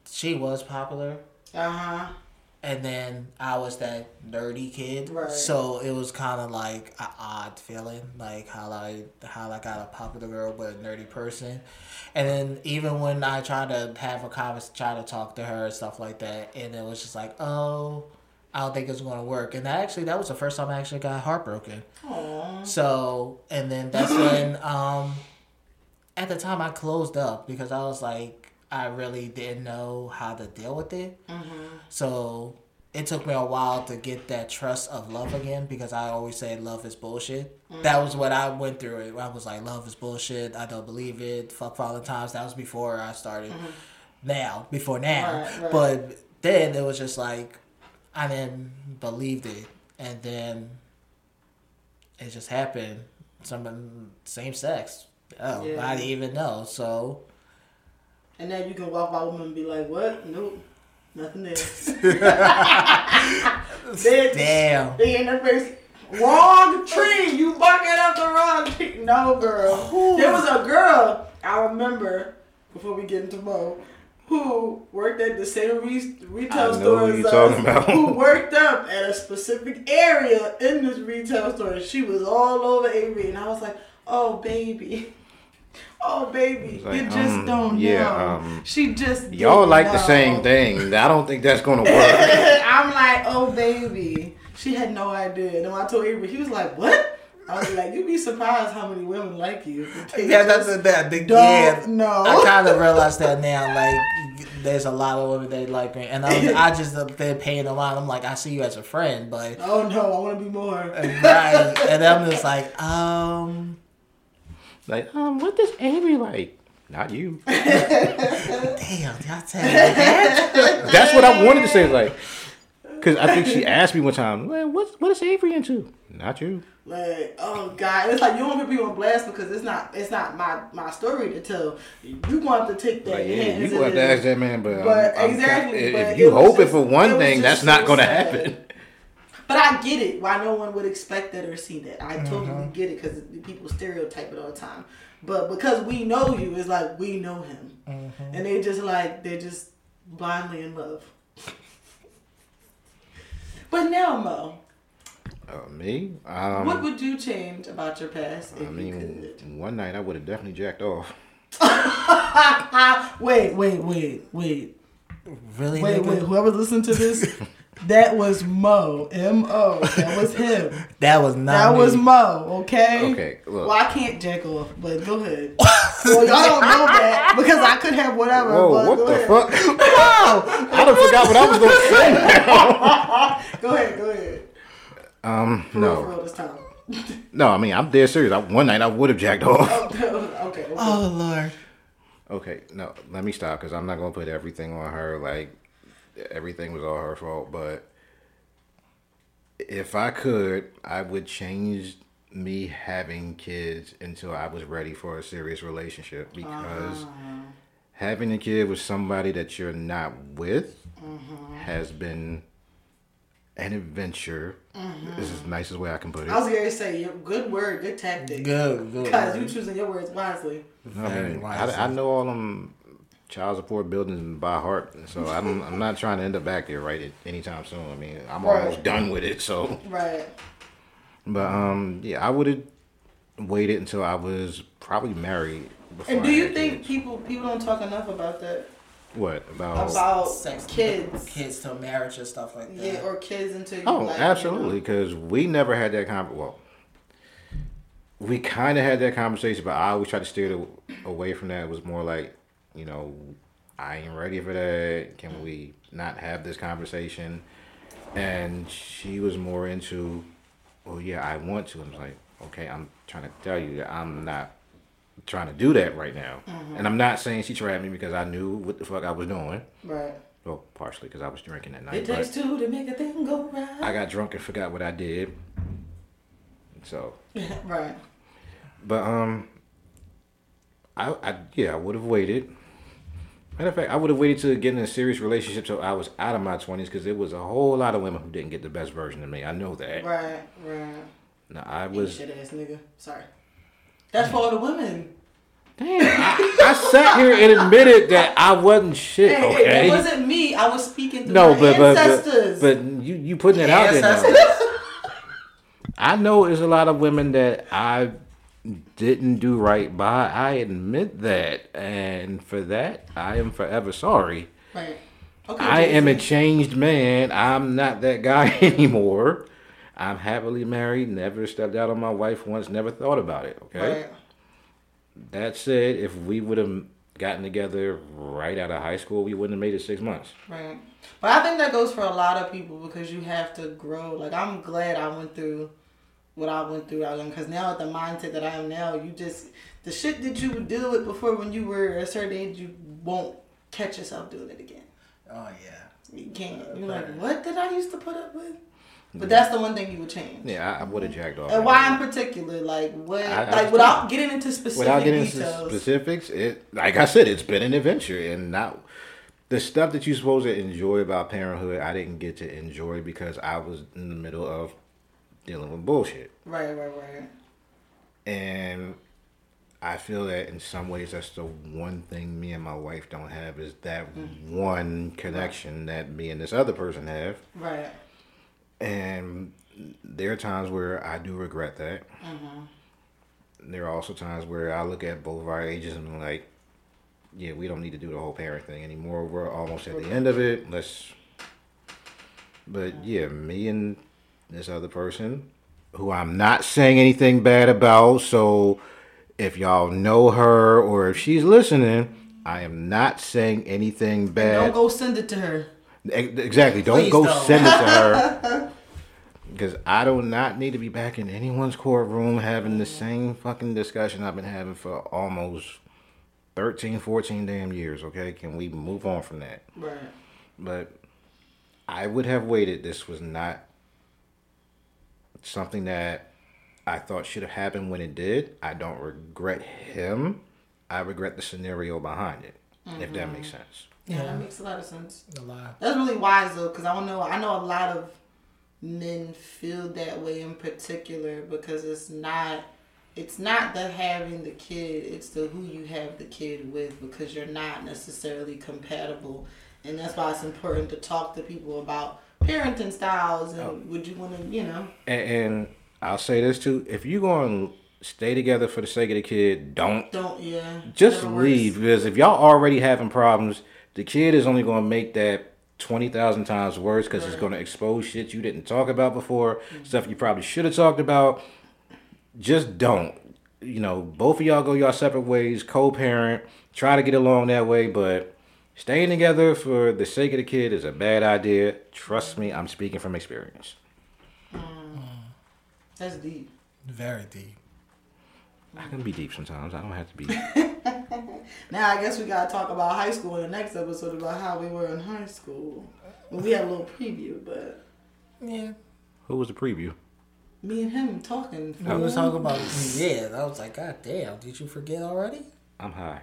she was popular Uh huh. And then I was that nerdy kid. Right. So it was kind of like an odd feeling, like how I how I got a popular girl but a nerdy person. And then even when I tried to have a conversation, try to talk to her and stuff like that, and it was just like, oh, I don't think it's going to work. And that actually, that was the first time I actually got heartbroken. Aww. So, and then that's when, um, at the time I closed up because I was like, I really didn't know how to deal with it. Mm-hmm. So it took me a while to get that trust of love again because I always say love is bullshit. Mm-hmm. That was what I went through. It I was like, love is bullshit. I don't believe it. Fuck Valentine's. That was before I started. Mm-hmm. Now, before now, Right, right. but then it was just like I didn't believe it, and then it just happened. Some same sex. Oh, Yeah. I didn't even know. So And then you can walk by a woman and be like, what? Nope. Nothing there. [laughs] [laughs] Damn. They in the face. Wrong tree. You barking up the wrong tree. No, girl. There was a girl I remember before we get into Mo who worked at the same re- retail store who as us, talking about. Who worked up at a specific area in this retail store. and She was all over Avery, and I was like, "Oh, baby." Oh baby, like, you just um, don't yeah, know. um, she just Y'all didn't like the same thing. I don't think that's gonna work. [laughs] I'm like, oh baby. She had no idea. And when I told Avery, he was like, what? I was like, you'd be surprised how many women like you. [laughs] Yeah, that's just that. The, don't yeah, know. I kind of realized that now. Like, there's a lot of women that like me, and I, I just uh, been paying a lot. I'm like, I see you as a friend, but oh no, I want to be more. right, [laughs] and I'm just like, um, Like, um, what does Avery like? Not you. [laughs] damn, y'all tell me that. That's what I wanted to say. Like, because I think she asked me one time, "Man, what what is Avery into?" Not you. Like, oh god, it's like you don't put people on blast because it's not it's not my my story to tell. You want to take that. Like, yeah, you going to ask that man, but, But I'm- I'm exactly, but if you it hoping just- for one thing, that's not going to happen. But I get it why no one would expect that or see that. I Mm-hmm. totally get it because people stereotype it all the time. But because we know you, it's like we know him, Mm-hmm. and they just like they're just blindly in love. but now, Mo, Uh, me? Um, what would you change about your past if I you mean, could? one night I would have definitely jacked off. [laughs] Wait, wait, wait, wait, Really, wait, nigga? wait. Whoever listened to this, [laughs] that was Mo, M O. That was him. [laughs] That was not. That me. was Mo, okay? Okay, look. Well, I can't jack off, but go ahead. well, y'all don't know that [laughs] because I could have whatever. Whoa, but what go the ahead. fuck? [laughs] I done forgot what I was going to say. Go ahead, go ahead. Um, For real, for no. real this time. No, I mean, I'm dead serious. I, one night I would have jacked off. okay, okay. Oh lord. Okay, no, let me stop because I'm not going to put everything on her. Like, everything was all her fault. But if I could, I would change me having kids until I was ready for a serious relationship because uh-huh. having a kid with somebody that you're not with mm-hmm. has been an adventure. Mm-hmm. This is the nicest way I can put it. I was going to say, good word, good tactic. Good. Good. Because you choosing your words wisely. I, mean, wisely. I, I know all them child support buildings by heart, so I'm I'm not trying to end up back there right at anytime soon. I mean, I'm Right. almost done with it. So, Right. but um, yeah, I would have waited until I was probably married. Before And do you think kids. people people don't talk enough about that? what about? About Sex, kids. kids to marriage and stuff like that. Yeah, or kids until you Oh, like, absolutely, because we never had that kind. con. Well, we kind of had that conversation, but I always tried to steer it away from that. It was more like, you know, I ain't ready for that. Can we not have this conversation? And she was more into, oh yeah, I want to. I was like, okay, I'm trying to tell you that I'm not trying to do that right now. And I'm not saying she trapped me because I knew what the fuck I was doing. Right. Well, partially because I was drinking that night. It takes two to make a thing go right. I got drunk and forgot what I did. So, [laughs] right. but um, I, I yeah, I would have waited. Matter of fact, I would have waited to get in a serious relationship till I was out of my twenties because there was a whole lot of women who didn't get the best version of me. I know that. Right. Right. Now, I You was shit ass nigga. Sorry. That's for all the women. damn. I, I sat here and admitted that I wasn't shit. Okay. it wasn't me. I was speaking to no, my but but, but ancestors. but you you putting it out there now. Ancestors. [laughs] I know there's a lot of women that I didn't do right by. I admit that, and for that, I am forever sorry. right. Okay. I am a changed man. I'm not that guy [laughs] anymore. I'm happily married. Never stepped out on my wife once. Never thought about it. Okay. Right. That said, if we would have gotten together right out of high school, we wouldn't have made it six months. Right. But I think that goes for a lot of people because you have to grow. Like I'm glad I went through what I went through out because now at the mindset that I am now, you just the shit that you would deal with before when you were a certain age, you won't catch yourself doing it again. Oh yeah. You can't. Uh, you're like, what did I used to put up with? But that's the one thing you would change. Yeah, I, I would have jacked off. And why in particular? Like what? I- I like just- without getting into specific Without getting into specifics, it like I said, it's been an adventure, and not the stuff that you're supposed to enjoy about parenthood. I didn't get to enjoy because I was in the middle of dealing with bullshit, right, right, right. and I feel that in some ways that's the one thing me and my wife don't have is that mm. one connection that me and this other person have, Right. and there are times where I do regret that. Mm-hmm. There are also times where I look at both of our ages and I'm like, yeah, we don't need to do the whole parent thing anymore. We're almost at the end of it. Let's. But yeah, me and this other person, who I'm not saying anything bad about. So if y'all know her or if she's listening, I am not saying anything bad. Don't go send it to her. Exactly. Don't Please go don't. send it to her. [laughs] Because I do not need to be back in anyone's courtroom having the same fucking discussion I've been having for almost 13, 14 damn years, okay? Can we move on from that? Right. But I would have waited. This was not something that I thought should have happened when it did. I don't regret him. I regret the scenario behind it. If that makes mm-hmm. sense. Yeah, Yeah. that makes a lot of sense. A lot. That's really wise though, because I don't know. I know a lot of men feel that way in particular because it's not. It's not the having the kid. It's the who you have the kid with because you're not necessarily compatible, and that's why it's important to talk to people about parenting styles and Oh. would you want to, you know. And, and I'll say this too: if you're going to stay together for the sake of the kid, don't Don't yeah. just works. leave because if y'all already having problems, the kid is only going to make that twenty thousand times worse because it's going to expose shit you didn't talk about before, mm-hmm. stuff you probably should have talked about. Just don't. You know, both of y'all go your separate ways, co-parent, try to get along that way, but staying together for the sake of the kid is a bad idea. Trust me, I'm speaking from experience. Mm. That's deep. Very deep. I can be deep sometimes. I don't have to be. [laughs] Now I guess we gotta talk about high school in the next episode about how we were in high school. We had a little preview, but Yeah. Who was the preview? me and him talking. We was talking about yeah. I was like, God damn, did you forget already? I'm high.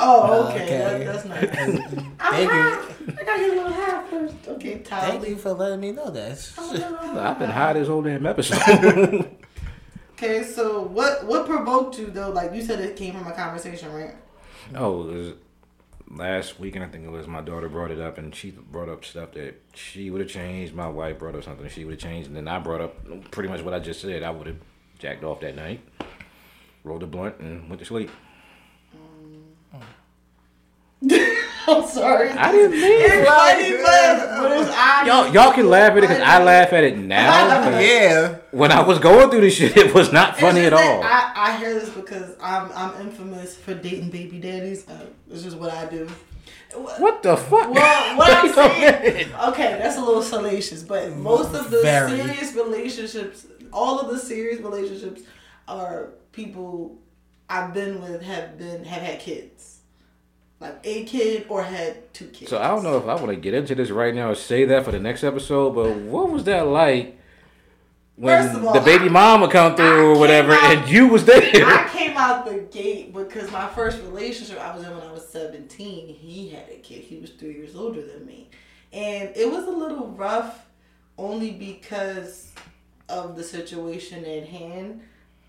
Oh, okay. Okay. That, that's nice. [laughs] Thank you. [laughs] I gotta get a little high first. Okay, Tyler. Thank you for letting me know that. Oh, [laughs] I've been high this whole damn episode. Okay, so what what provoked you though? Like you said, it came from a conversation, right? oh, it was last weekend. I think it was my daughter brought it up, and she brought up stuff that she would have changed. My wife brought up something she would have changed, and then I brought up pretty much what I just said. I would have jacked off that night, rolled a blunt, and went to sleep. [laughs] I'm sorry. I didn't mean It's funny, but, but it's obvious. y'all. Y'all can laugh at it because I laugh at it now. [laughs] Yeah. When I was going through this shit, [laughs] it was not funny at all. I, I hear this because I'm I'm infamous for dating baby daddies. Uh, it's just what I do. What the fuck? Well, what I'm saying, okay, that's a little salacious, but most of the Very. serious relationships, all of the serious relationships, are people I've been with have been have had kids, like a kid or had two kids. So I don't know if I want to get into this right now or say that for the next episode, but what was that like when all, the baby I- mama come I through or whatever, out- and you was there? I came out the gate because my first relationship I was in when I was 17. He had a kid. He was three years older than me. And it was a little rough only because of the situation at hand.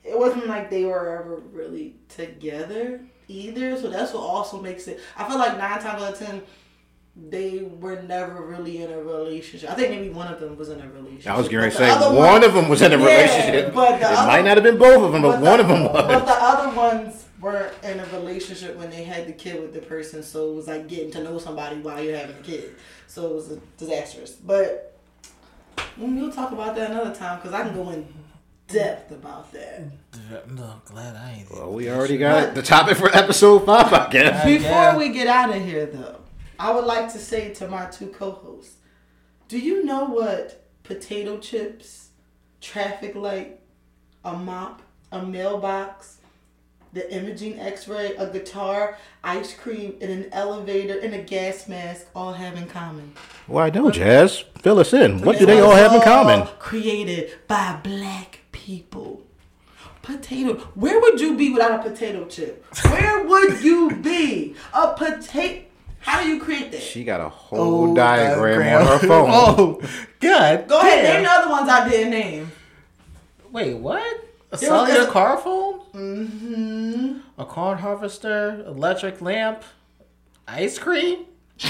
It wasn't like they were ever really together either. So that's what also makes it. I feel like nine times out of ten, they were never really in a relationship. I think maybe one of them was in a relationship. I was going to say other one of them was in a Yeah, relationship. but it other- might not have been both of them, but, the- one of them was. But the other ones weren't in a relationship when they had the kid with the person, so it was like getting to know somebody while you're having a kid. So it was disastrous. But mm, we'll talk about that another time because I can go in depth about that. No, glad I ain't. Well, we already got the topic for episode five, I guess. Yeah. Before we get out of here, though, I would like to say to my two co-hosts, do you know what potato chips, traffic light, a mop, a mailbox, the imaging X-ray, a guitar, ice cream, and an elevator and a gas mask all have in common? Why don't Jazz. Fill us in. What do they all have in common? Created by black people. Potato. Where would you be without a potato chip? Where would you be? A potato. How do you create that? She got a whole diagram, on her phone. [laughs] Oh, God. Go ahead. Name the other ones I didn't name. Wait, what? A There was- cellular car phone? Mm-hmm. A corn harvester? Electric lamp? Ice cream?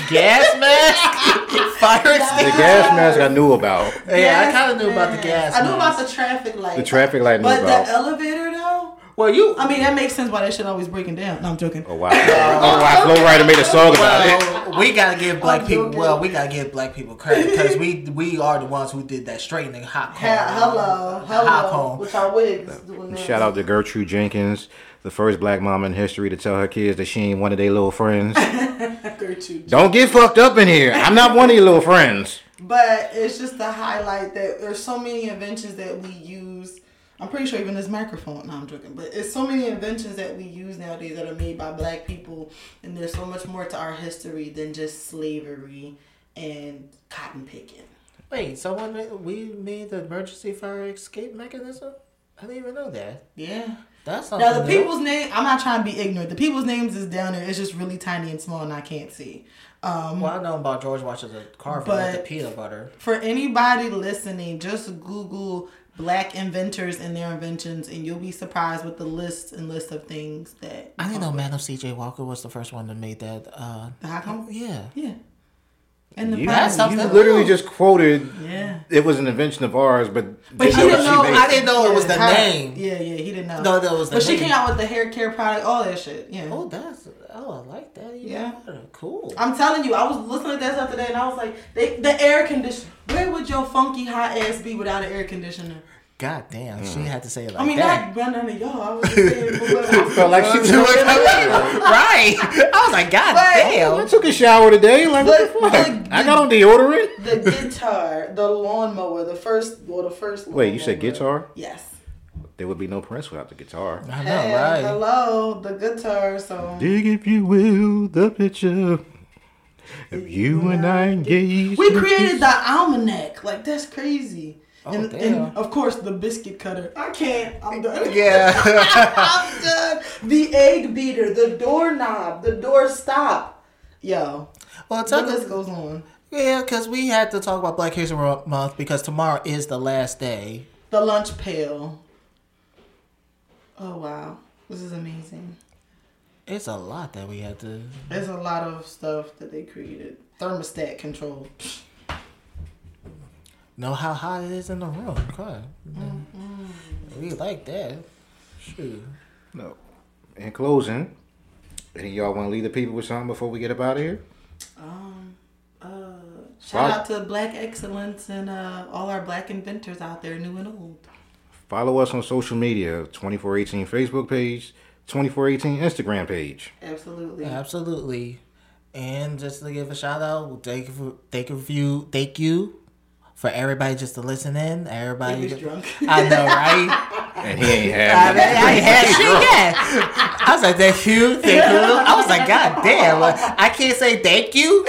Gas mask? [laughs] Fire extinguisher. The gas mask I knew about. Yeah, I kind of knew about the Gas gas I knew about the traffic light. The traffic light I knew But about. the elevator, though. Well, you. I mean, that makes sense why that shit always breaking down. No, I'm joking. Oh, wow. Oh, wow. Uh, Flo Rida made a song about it. We gotta give black people. Well, we gotta give black people credit because we we are the ones who did that straightening hot comb. Ha- hello, hot hello. comb. With our wigs. Shout out to Gertrude Jenkins, the first black mom in history to tell her kids that she ain't one of their little friends. [laughs] Gertrude. Don't get fucked up in here. I'm not one of your little friends. But it's just the highlight that there's so many inventions that we use. I'm pretty sure even this microphone. No, I'm joking. But it's so many inventions that we use nowadays that are made by black people, and there's so much more to our history than just slavery and cotton picking. Wait, someone made, we made the emergency fire escape mechanism? I didn't even know that. Yeah. That's. Now the new. people's name. I'm not trying to be ignorant. The people's names is down there. It's just really tiny and small, and I can't see. Um, Well, I know about George Washington Carver with the peanut butter. for anybody listening, just Google black inventors and their inventions, and you'll be surprised with the list and list of things that. I didn't know Madam C.J. Walker was the first one that made that. Uh, The hot comb? yeah. Yeah. And the You, That's pine- you literally just quoted Yeah. it was an invention of ours, but But didn't he didn't know. I didn't know it was the how- name. Yeah, yeah, he didn't know. No, that was the But she name. came out with the hair care product, all that shit. Yeah. Oh, that's oh, I like that. even Yeah. Cool. I'm telling you, I was listening to that stuff today, and I was like, they, the air conditioner. Where would your funky hot ass be without an air conditioner? God damn, she mm. had to say it like I mean, that. not none of y'all. I was just saying, for what- [laughs] Felt like she took was [laughs] right. looking I was like, God But- I took a shower today. Like, what the fuck? but- I got on deodorant. the guitar, the lawnmower, the first, well, the first. Wait, you said guitar? Yes. There would be no Prince without the guitar. I know, And right? Hello, the guitar. So Dig, if you will, the picture If you and I engage, we created the almanac. Like that's crazy. Oh, and, and of course the biscuit cutter. I can't. I'm done. [laughs] Yeah. [laughs] I'm done. The egg beater, the doorknob, the door stop. Yo, well, the list us. goes on. Yeah, because we had to talk about Black History Month because tomorrow is the last day. The lunch pail. Oh wow, this is amazing. It's a lot that we had to. There's a lot of stuff that they created. Thermostat control. Know how hot it is in the room. God. We like that. Shoot. No. In closing, any of y'all want to leave the people with something before we get up out of here? Um, uh, shout Right. out to Black Excellence and uh, all our black inventors out there, new and old. Follow us on social media 2418 Facebook page, 2418 Instagram page. Absolutely. Absolutely. And just to give a shout out, thank you for thank you thank you for everybody just to listen in. Everybody He was drunk. I know, right? [laughs] And he ain't I, had mean, I ain't had shit yet. I was like, thank you, thank you. I was like, God damn, like, I can't say thank you.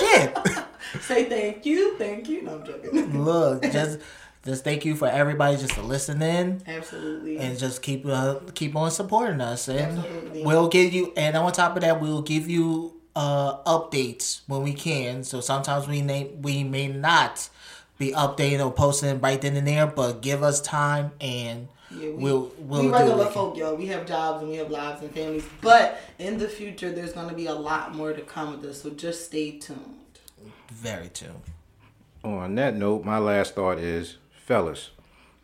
Shit. [laughs] Say thank you, thank you. No, I'm joking. [laughs] Look, just just thank you for everybody just to listen in. Absolutely. and just keep uh, keep on supporting us and Absolutely. we'll give you and on top of that we'll give you uh updates when we can so sometimes we name we may not be updating or posting right then and there but give us time and Yeah, we, we'll we'll we regular it. folk, yo. We have jobs and we have lives and families. But in the future, there's going to be a lot more to come with this. So just stay tuned. very tuned On that note, my last thought is, fellas,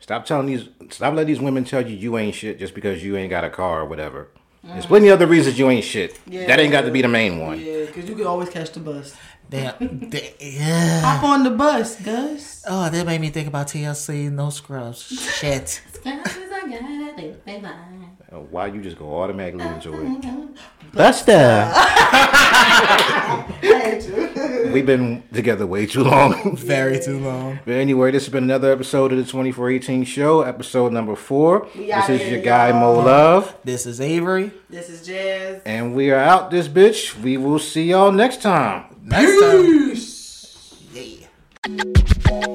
stop telling these, stop letting these women tell you you ain't shit just because you ain't got a car or whatever. There's mm. plenty of other reasons you ain't shit. That ain't got to be the main one. Yeah, because you can always catch the bus. Damn, [laughs] they, yeah. Hop on the bus, Gus. oh that made me think about TLC no scrubs shit [laughs] Uh, Why you just go automatically into it? [laughs] Buster, we've been together way too long. very too long But anyway, this has been another episode of the 2418 show, episode number four. This is your guy y'all. Mo Love, this is Avery This is Jazz. and we are out this bitch. We will see y'all next time. Next Peace. time. Yeah.